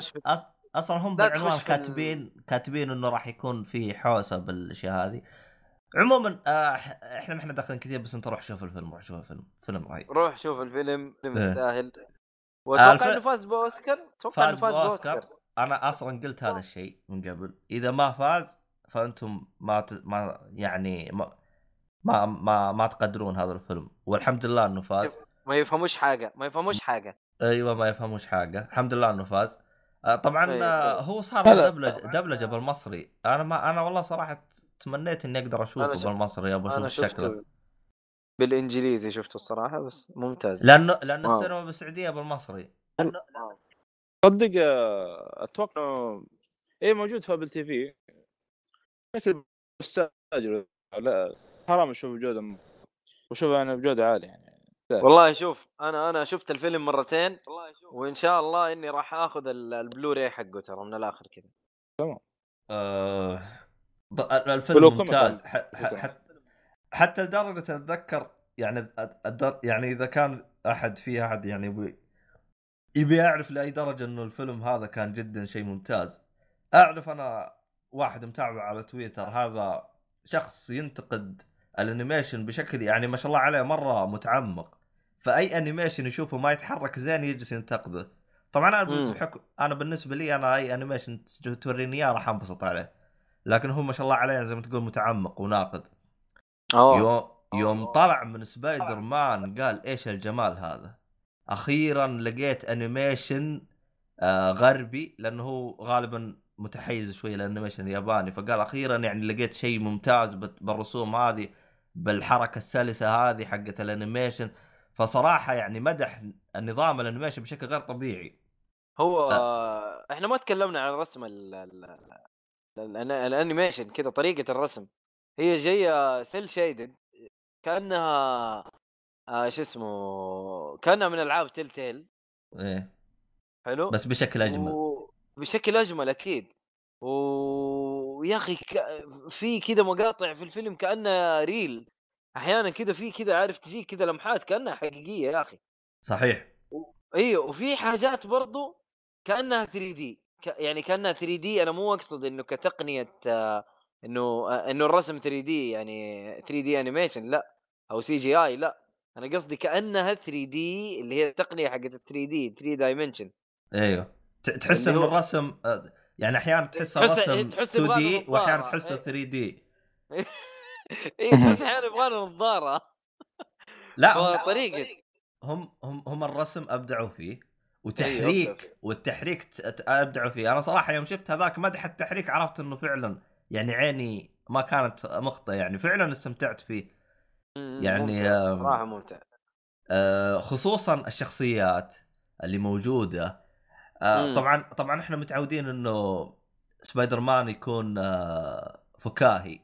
أصلا هم بالعنوان ال- كاتبين كاتبين إنه راح يكون في حوسة بالأشياء هذه. عموما آه إحنا ما إحنا داخلين كثير بس أنت روح شوف الفيلم روح شوف الفيلم فيلم رهيب. روح شوف الفيلم فيلم إيه. يستاهل. وأتوقع الف- إنه فاز بأوسكار؟ أتوقع إنه فاز فاز بأوسكار. بأوسكار. أنا أصلا قلت هذا الشيء من قبل. إذا ما فاز فأنتم ما ت... ما يعني ما ما ما, ما تقدرون هذا الفيلم. والحمد لله إنه فاز. ما يفهموش حاجة ما يفهموش حاجة. أيوه ما يفهموش حاجة. الحمد لله إنه فاز. آه، طبعا آه، أيوة. هو صار. دبلجه دبلجة بالمصري. أنا ما أنا والله صراحة تمنيت إني أقدر أشوفه أنا شفت- بالمصري أبغى أشوف شكله. بالإنجليزي شفته الصراحة بس ممتاز. لأنه لأن wow. السينما بالسعودية بالمصري. تصدق آه، أتوقع إيه موجود في أبل تي في. لكن بستاجر لا حرام أشوف بجودة م- وشوف أنا بجودة عالية يعني. والله شوف أنا أنا شفت الفيلم مرتين وإن شاء الله إني راح آخذ ال- البلوراي حقه ترى من الآخر كذا. آه... ض- الفيلم ممتاز. حتى لدرجة أتذكر يعني أدر... يعني إذا كان أحد في أحد يعني يبي يبي يعرف لأي درجة إنه الفيلم هذا كان جدا شيء ممتاز. أعرف أنا واحد متابع على تويتر هذا شخص ينتقد ال animation بشكل يعني ما شاء الله عليه مرة متعمق. فأي animation يشوفه ما يتحرك زين يجلس ينتقده. طبعا أنا. بحكم أنا بالنسبة لي أنا أي animation توريني إياه راح أنبسط عليه. لكن هو ما شاء الله عليه زي ما تقول متعمق وناقد. أوه. يوم يوم طلع من سبايدر مان قال إيش الجمال هذا؟ أخيرا لقيت animation آه غربي لأنه هو غالبا متحيز شوي لل animation الياباني فقال أخيرا يعني لقيت شيء ممتاز بالرسوم هذه بالحركة السلسة هذه حقت ال animation فصراحة يعني مدح النظام ال animation بشكل غير طبيعي. هو آه. إحنا ما تكلمنا عن رسم ال- ال animation كذا طريقة الرسم. هي جاية cel shaded كأنها آه شو اسمه كأنها من ألعاب تيل تيل إيه. حلو؟ بس بشكل أجمل. و... بشكل أجمل أكيد. ويا أخي ك... في كذا مقاطع في الفيلم كأنها real أحيانا كذا في كذا عارف تجيك كذا لمحات كأنها حقيقية يا أخي. صحيح. أيوه وفي حاجات برضو كأنها 3D ك... يعني كأنها 3D أنا مو أقصد إنه كتقنية آه، إنه آه، إنه الرسم 3D يعني 3D animation لا. أو CGI لا. أنا قصدي كأنها 3D اللي هي التقنية حقت 3D 3 dimension أيوه. ت- تحس انه الرسم آه، يعني أحيانا تحس تحس- الرسم تحس 2 يبغى D واحيانا. تحسه إيه. 3D اي تحس أحيانا يبغى له نظارة. لا هم طريقه هم هم, هم الرسم أبدعوا فيه. وتحريك فيه. والتحريك أبدعوا فيه أنا صراحة يوم شفت هذاك مدح التحريك عرفت إنه فعلا يعني عيني ما كانت مخطئة يعني. فعلا استمتعت فيه. يعني، صراحة ممتع. آه، خصوصا الشخصيات اللي موجودة. آه،. طبعا طبعا إحنا متعودين إنه سبايدر مان يكون آه، فكاهي.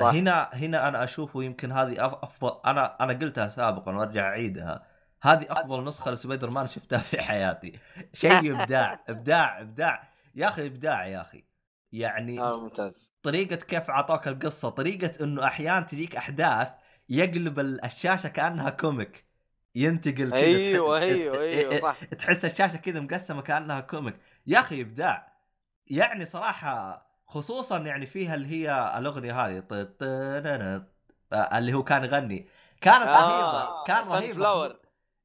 هنا هنا أنا أشوفه يمكن هذه أف- أفضل أنا أنا قلتها سابقا وأرجع أعيدها. هذه أفضل نسخة لسبايدر مان شفتها في حياتي. شيء إبداع إبداع إبداع. يا أخي إبداع يا أخي. يعني آه ممتاز. طريقة كيف اعطاك القصة طريقة إنه أحيانا تجيك أحداث يقلب ال- الشاشة كأنها comic. ينتقل كذا أيوه أيوه أيوه صح. تحس الشاشة كذا مقسمة كأنها comic. يا أخي إبداع. يعني صراحة خصوصا يعني فيها اللي هي الأغنية هذه آه، اللي هو كان يغني. كانت رهيبة كان رهيب flower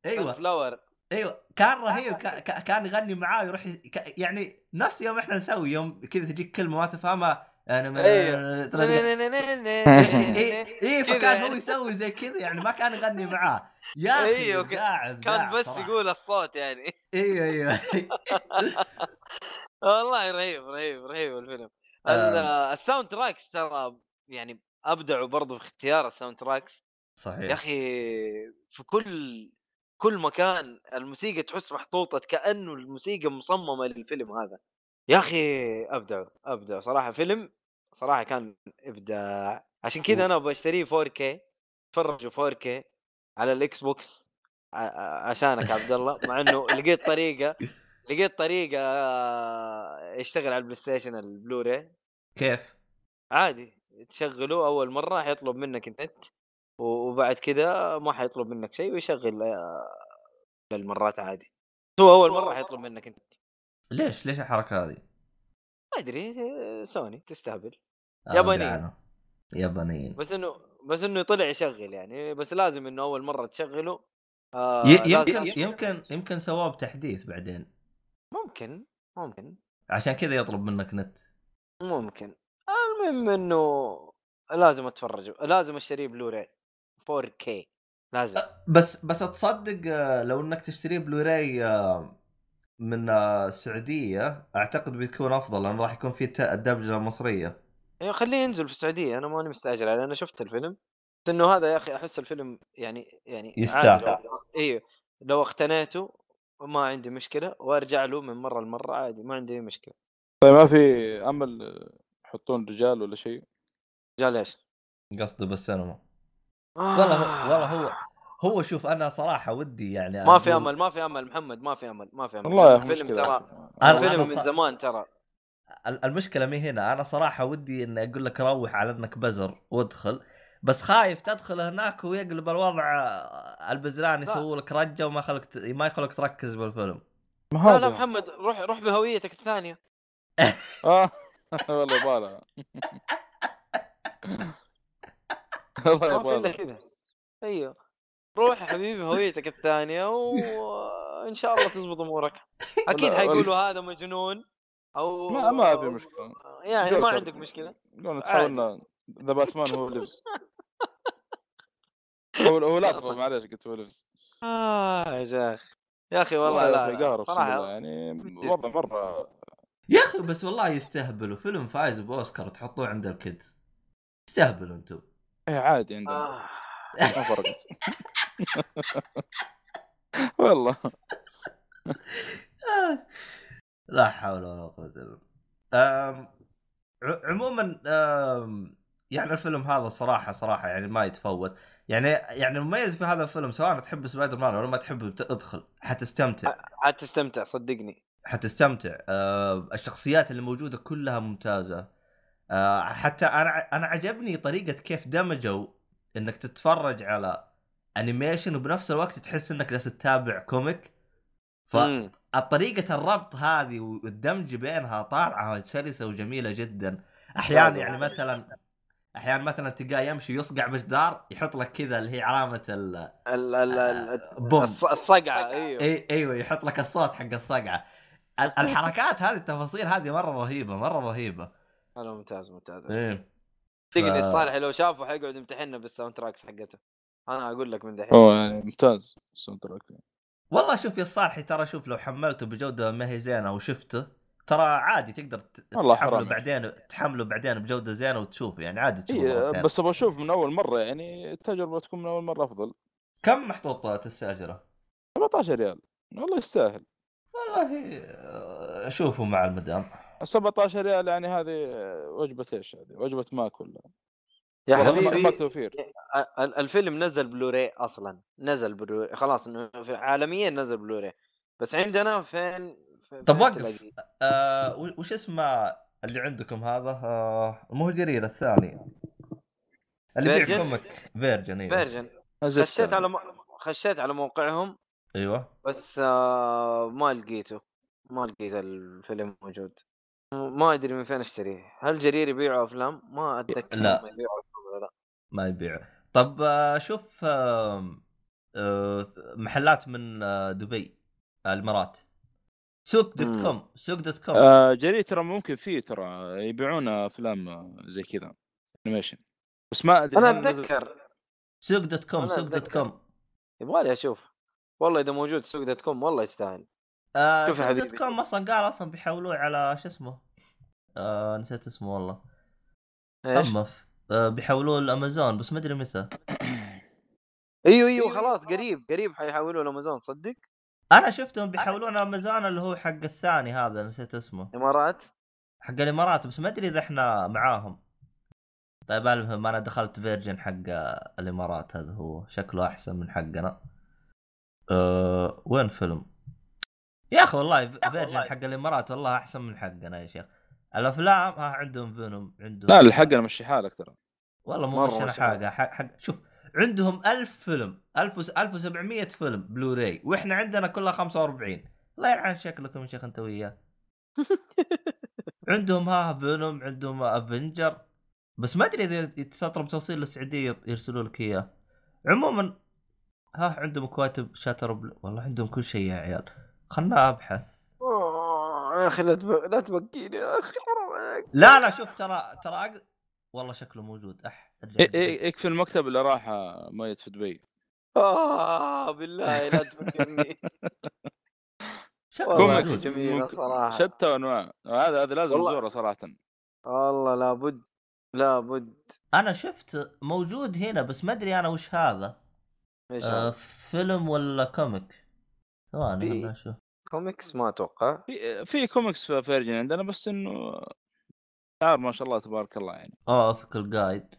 أيوه. flower أيوه. كان رهيب. كا- كا- كان يغني معاه يروح ي- كا- يعني نفس يوم إحنا نسوي يوم كذا تجيك كلمة ما تفهمها أنا ما أيوه. اي إيه كذا فكان هو يعني. يسوي زي كذا يعني ما كان يغني معاه. يا أخي أيوه، ابداع كان بس صراحة. يقول الصوت يعني. أيوه أيوه والله رهيب رهيب رهيب الفيلم. آه. ال- ال soundtracks ترى يعني أبدعوا برضو في اختيار ال soundtracks. يا صحيح أخي في كل كل مكان الموسيقى تحس محطوطة كأنه الموسيقى مصممة للفيلم هذا. يا أخي ابدعوا ابدعوا صراحة. فيلم صراحة كان إبداع. عشان كذا أنا بشتريه 4K اتفرجوا 4K على الإكس بوكس عشانك عبد الله. مع إنه لقيت طريقة لقيت طريقة آه، يشتغل على البلاي ستيشن البلوراي. كيف؟ عادي تشغله أول مرة حيطلب منك النت و- وبعد كذا ما حيطلب منك شيء ويشغل آه، للمرات عادي. هو أول مرة حيطلب منك النت. ليش؟ ليش الحركة هذه؟ ما أدري آه، سوني تستهبل. آه، يابانيين. بس إنه بس إنه طلع يشغل يعني بس لازم إنه أول مرة تشغله آه يمكن يمكن يمكن سواه بتحديث بعدين. ممكن ممكن. عشان كذا يطلب منك نت. ممكن. المهم إنه لازم أتفرج لازم اشتريه بلوراي 4K لازم. بس بس تصدق آه، لو إنك تشتريه بلوراي آه، من آه، السعودية أعتقد بيكون أفضل لأنه راح يكون فيه الدبلجة المصرية أيوه خليه ينزل في السعودية. أنا ماني مستعجل عليه. أنا شفت الفيلم. بس إنه هذا يا أخي أحس الفيلم يعني يعني يستاهل. أيوه لو اقتنيته ما عندي مشكلة وأرجع له من مرة لمرة عادي ما عندي أي مشكلة. طيب ما في أمل يحطون رجال ولا شيء؟ رجال إيش؟ قصده بالسينما. والله هو والله هو هو شوف أنا صراحة ودي يعني ما في أمل ما في أمل محمد ما في أمل ما في أمل. والله الفيلم مشكلة. ترى الفيلم من زمان ترى. ال- المشكلة مي هنا أنا صراحة ودي إني أقول لك روح على إنك بزر وادخل بس خايف تدخل هناك ويقلب الوضع آه، البزران يسوي لك رجة وما خلك ت... ما يخلك تركز بالفيلم. ما لا لا محمد روح روح بهويتك الثانية. آه والله والله ما الا كذا. أيوه. روح يا حبيبي هويتك الثانية وإن شاء الله تزبط أمورك. أكيد حيقولوا هذا مجنون أو ما ما في مشكلة. يعني ما. عندك مشكلة. قلنا عادي. تحولنا ذا باتمان هو لبس. هو هو لفظ معليش قلت هو لبس. آه يا شيخ يا أخي والله لا, لا. صراحة يعني. وضع مرة يا أخي بس والله يستهبلوا. فيلم فايز بأوسكار تحطوه عند ال kids. تستهبلوا أنتم. إيه عادي عندنا. آه. ما فرقت. والله. آه. لا حول ولا قوة إلا بالله. عموما يعني الفيلم هذا صراحة صراحة يعني ما يتفوت. يعني يعني المميز في هذا الفيلم سواء تحب سبايدر مان ولا ما تحب ادخل حتستمتع. حتستمتع صدقني. حتستمتع. الشخصيات اللي موجودة كلها ممتازة. آه حتى أنا أنا عجبني طريقة كيف دمجوا إنك تتفرج على animation وبنفس الوقت تحس إنك جالس تتابع comic مم. فالطريقة الربط هذه والدمج بينها طالعة سلسه وجميلة جدا. أحيانا ممتازة. يعني مثلا أحيانا مثلا تلقاه يمشي يصقع بجدار يحط لك كذا اللي هي علامة ال ال ال الص- الصقعة إيوه. اي إيوه يحط لك الصوت حق الصقعة. ال- الحركات هذه التفاصيل هذه مرة رهيبة مرة رهيبة. أنا ممتاز ممتاز إيه. صدقني ف- الصالح لو شافه حيقعد يمتحننا بال soundtracks حقته. أنا أقول لك من دحين. هو يعني ممتاز ال soundtrack والله شوف يا الصالح ترى شوف لو حملته بجودة ما هي زينة وشفته ترى عادي تقدر والله تحمله حرام. بعدين تحمله بعدين بجودة زينة وتشوفه يعني عادي تشوفه إيه. بس أبغى أشوف من أول مرة يعني التجربة تكون من أول مرة أفضل. كم محطوط تستاجره؟ 17 ريال. والله يستاهل. والله اشوفه مع المدام. 17 ريال يعني هذه وجبة إيش هذه؟ وجبة ماكل يا والله ما- حبيبي ماك توفير. ال- ال- الفيلم نزل بلوراي أصلا. نزل بلوراي. خلاص عالميا نزل بلوراي. بس عندنا فين في- طب وقف. آه وش اسمه اللي عندكم هذا؟ آه مو هو جرير الثاني. اللي يبيع فيرجن؟ comic فيرجن أيوه فيرجن. خشيت. على م... خشيت على موقعهم. أيوه. بس آه ما لقيته. ما لقيت الفيلم موجود. ما أدري من فين أشتريه. هل جرير يبيعوا أفلام؟ ما أتذكر لا. هم يبيعوا أفلام ولا لا. ما يبيع طب آه شوف آه محلات من آه دبي الإمارات. سوق dot. com سوق dot com. آه جرير ترى ممكن فيه ترى. يبيعون أفلام زي كذا animation بس ما أدري أنا أتذكر. سوق dot com سوق dot. com. يبغى لي أشوف. والله إذا موجود سوق dot com والله يستاهل. آه شوف يا dot. com أصلا قال أصلا بيحولوه على شو اسمه؟ آه نسيت اسمه والله. إيش؟ آه بيحولوه الامازون بس ما أدري متى. أيوه أيوه خلاص قريب قريب حيحولوا الامازون صدق أنا شفتهم بيحولون امازون اللي هو حق الثاني هذا نسيت اسمه. امارات حق الإمارات بس ما أدري إذا إحنا معاهم. طيب المهم أنا دخلت فيرجن حق الإمارات هذا هو. شكله أحسن من حقنا. أه وين فيلم؟ يا أخي والله فيرجن حق الإمارات والله أحسن من حقنا يا شيخ. الأفلام ها عندهم فينوم عندهم لا الحق أنا مشي حالك ترى. والله مو مشينا مشي حاجة حق, حق شوف عندهم ألف فيلم 1000 وس- 1700 فيلم بلوراي وإحنا عندنا كلها 45 الله يلعن شكلكم يا شيخ أنت وياه. عندهم ها Venom عندهم Avenger بس ما أدري إذا تطلب توصيل للسعودية يرسلوا لك إياه. عموما ها عندهم كواتب شاتر بل... والله عندهم كل شيء يا عيال. خلنا أبحث. يا آخي لا تب... لا تبكيني يا آخي حرام عليك. لا لا شوف ترى ترى أق... والله شكله موجود. أح إيه إيه يكفي المكتب اللي راح آه، ميت في دبي. آه بالله لا تفكرني. كوميكس صراحة. شتى انواع هذا هذا لازم. نزوره صراحة. والله لابد لابد أنا شفت موجود هنا بس ما أدري أنا وش هذا. إيش آه هذا؟ فيلم ولا comic؟ ثواني خلنا نشوف. كوميكس؟ ما أتوقع. في في كوميكس في Virgin عندنا بس إنه شعار ما شاء الله تبارك الله يعني. آه official guide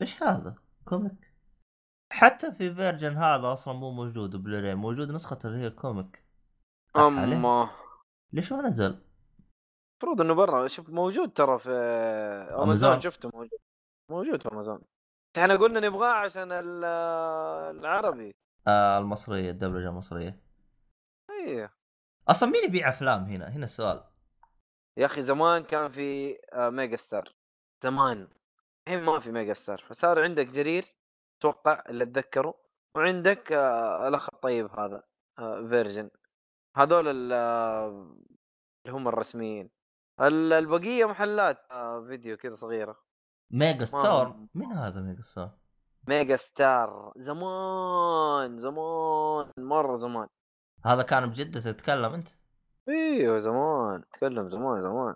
إيش هذا؟ comic. حتى في Virgin هذا أصلا مو موجود بلوري موجود نسخة اللي هي comic؟ اما ليش ما نزل؟ المفروض إنه برا شوف موجود ترى في أمازون. امازون شفته موجود. موجود في امازون إحنا قلنا نبغاه عشان ال- العربي. آه المصرية الدبلجة المصرية. إيه. أصلا مين يبيع أفلام هنا؟ هنا السؤال. يا أخي زمان كان في آه، Mega Star زمان. الحين ما في Mega Star فصار عندك جرير أتوقع اللي اتذكره وعندك آه، الأخ الطيب هذا آه، Virgin. هذول ال- اللي هم الرسميين. ال- البقية محلات فيديو كذا صغيرة. ميجا ستار مين هذا Mega Star؟ Mega Star زمان زمان مرة زمان. هذا كان بجدة تتكلم أنت؟ إيوه زمان. تكلم زمان زمان.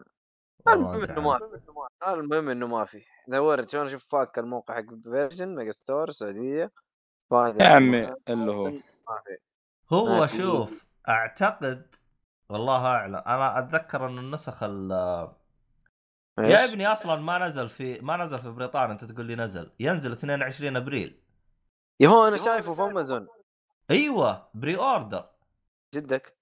المهم إنه ما. في. المهم إنه ما في. دورت شلون أشوف ذاك الموقع حق Virgin Megastore السعوديه يا عمي اللي هو. ما في. هو. شوف أعتقد والله أعلم أنا أتذكر إن النسخ ال يا؟ ابني أصلا ما نزل في ما نزل في بريطانيا أنت تقول لي نزل. ينزل 22 أبريل. يا هو أنا شايفه في امازون أيوه pre-order. جدك؟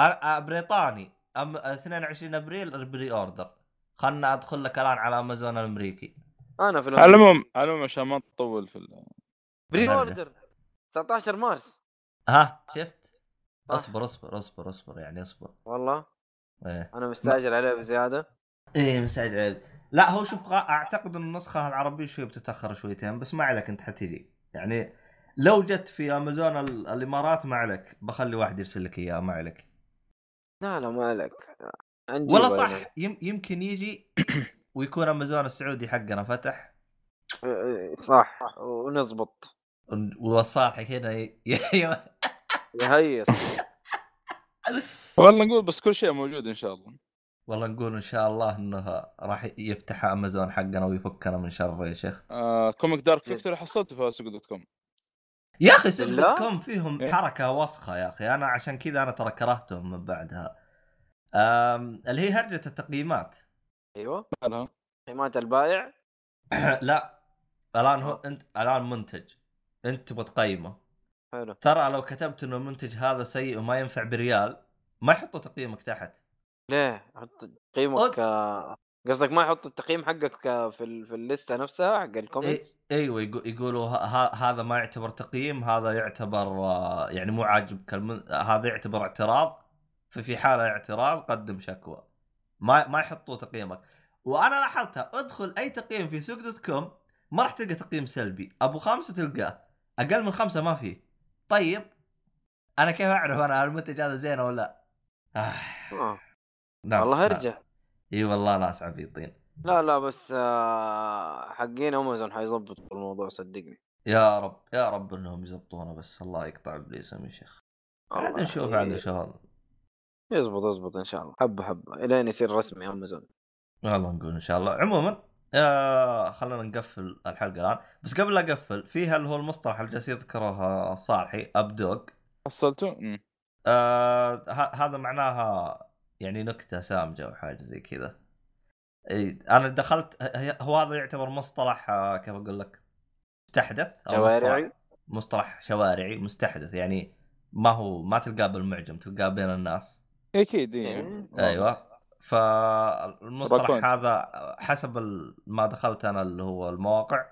أ- بريطاني. أم 22 أبريل pre-order. خلنا أدخل لك الآن على أمازون الأمريكي. أنا في على العموم عشان ما تطول في ال... pre. order. 19 مارس. ها؟ شفت؟ صح. اصبر اصبر اصبر اصبر يعني اصبر. والله. إيه. أنا مستعجل عليه بزيادة. إيه مستعجل لا هو شوف أعتقد إن النسخة العربية شوي بتتأخر شويتين بس ما عليك أنت حتجي. يعني لو جت في أمازون ال- الإمارات ما عليك. بخلي واحد يرسل لك اياه ما عليك. لا لا ما عليك. أنا. صح. يم يمكن يجي ويكون أمازون السعودي حقنا فتح. إيه، صح. ونزبط. والصالح هنا. يهيص والله نقول بس كل شيء موجود إن شاء الله. والله نقول إن شاء الله إنه راح يفتح أمازون حقنا ويفكنا من شر يا شيخ. آه comic Dark Victory حصلته في سوق dot com. يا أخي؟ دوت كوم فيهم إيه؟ حركة وسخة يا أخي. أنا عشان كذا أنا ترى كرهتهم من بعدها. أم... اللي هي هرجة التقييمات. أيوه. قيمات البائع. لا الآن هو أنت الآن منتج. أنت تبغى تقيمه. حلو. ترى لو كتبت إنه المنتج هذا سيء وما ينفع بريال ما يحطوا تقييمك تحت. ليه؟ حط تقييمك قصدك ما يحط التقييم حقك آه، في ال... في الليستة نفسها حق إيه ال comments أيوه يقو- يقولوا ه- هذا ما يعتبر تقييم هذا يعتبر آه، يعني مو عاجبك. هذا يعتبر اعتراض ففي حالة اعتراض قدم شكوى ما ما يحطوا تقييمك وأنا لاحظتها ادخل أي تقييم في سوق dot com ما راح تلقى تقييم سلبي أبو خمسه تلقاه أقل من خمسة ما فيه طيب أنا كيف أعرف أنا المنتج هذا زين ولا لا؟ آه. آه. والله ارجع إي والله ناس عبيطين. لا لا بس آه، حقين امازون حيظبطوا الموضوع صدقني. يا رب يا رب إنهم يزبطونه بس الله يقطع إبليسهم يا شيخ. عاد الله نشوف عاد شغل يزبط يزبط إن شاء الله. حبة حبة. الين يصير رسمي امازون والله نقول إن شاء الله. عموما آه خلينا نقفل الحلقة الآن. بس قبل لا أقفل في اللي هو المصطلح اللي جالس يذكره صالحي؟ ابدوغ حصلته؟ آه ه- هذا معناها يعني نكتة سامجه أو حاجة زي كذا. أنا دخلت هو هذا يعتبر مصطلح آه كيف أقول لك؟ مستحدث أو شوارعي. مصطلح, مصطلح شوارعي مستحدث. يعني ما هو ما تلقاه بالمعجم تلقاه بين الناس. أكيد إيه. أيوه. فالمصطلح. هذا حسب ما دخلت أنا اللي هو المواقع.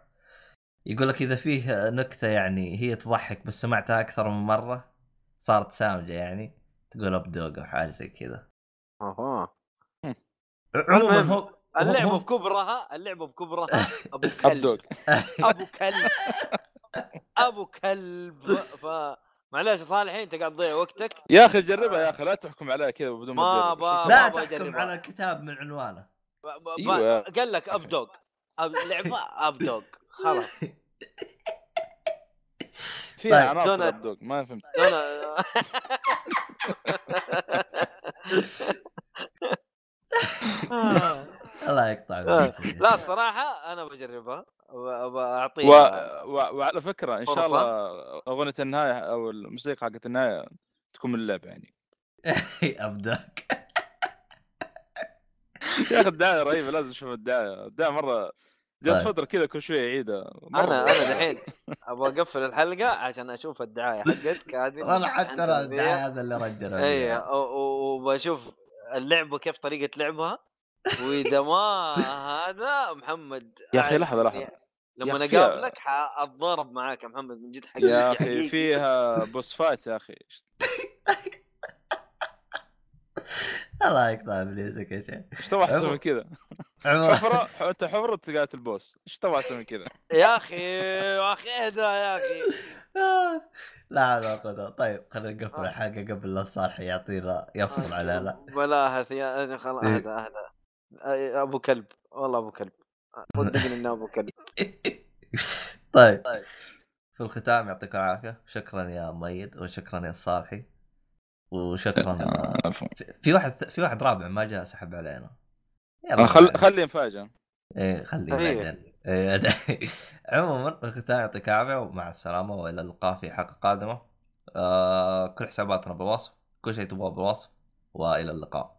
يقول لك إذا فيه نكتة يعني هي تضحك بس سمعتها أكثر من مرة صارت سامجة يعني تقول أبدوق أو حاجة زي كذا. أها. عموما هو اللعبة بكبرها اللعبة بكبرها أبو كلب. أبو كلب. أبو كلب. ف معليش يا صالح أنت قاعد تضيع وقتك. يا أخي جربها يا أخي لا تحكم عليها كذا بدون ما. با-. لا أبغى تحكم أجربها. على الكتاب من عنوانه. أيوة. قال لك اب دوغ أب... لعبه اب دوغ خلاص. فيها طيب. عناصر دونالد. ابدوغ ما فهمت الله يقطع. لا الصراحه أنا بجربها و... واعطيها و... وعلى فكرة إن شاء. الله أغنية النهاية أو الموسيقى حقت النهاية تكون من اللعبة يعني أبداك يا أخي الدعايه رهيبه لازم أشوف الدعايه الدعايه مرة جالس طيب. فترة كذا كل شوية يعيدها أنا أنا دحين أبغى أقفل الحلقة عشان أشوف الدعاية حقتك هذه حتى أنا عن الدعايه هذا اللي رجعنا اي. وبشوف اللعبه كيف طريقة لعبها وإذا ما هذا محمد يا لحظة، لحظة. إني يا لما أقابلك حاتضارب معاك يا محمد من جد حقيقي يا أخي. فيها boss fight يا أخي الله يقطع ابليسك يا شيخ إيش تبغى أحسن من كذا؟ حفره انت حفرة تقاتل ال boss. إيش تبغى أحسن من كذا؟ يا أخي يا أخي اهدى يا أخي. لا حول ولا قوة طيب خلينا نقفل الحلقة قبل لا الصالح يعطينا يفصل علينا. بلاها يا خلاص إيه. أهدى أهدى. أبو كلب. والله أبو كلب. صدقني إنه أبو كلب. طيب. في الختام يعطيكم العافية. شكرا يا مؤيد وشكرا يا الصالحي وشكرا في- في واحد في واحد رابع ما جاء سحب علينا يلا خل بعد. خلي مفاجاه إيه خليه إيه. بعدين إيه،. عموما يعطيك العافية ومع السلامة وإلى اللقاء في حلقة قادمة آه كل حساباتنا بالوصف كل شيء تبغاه بالوصف وإلى اللقاء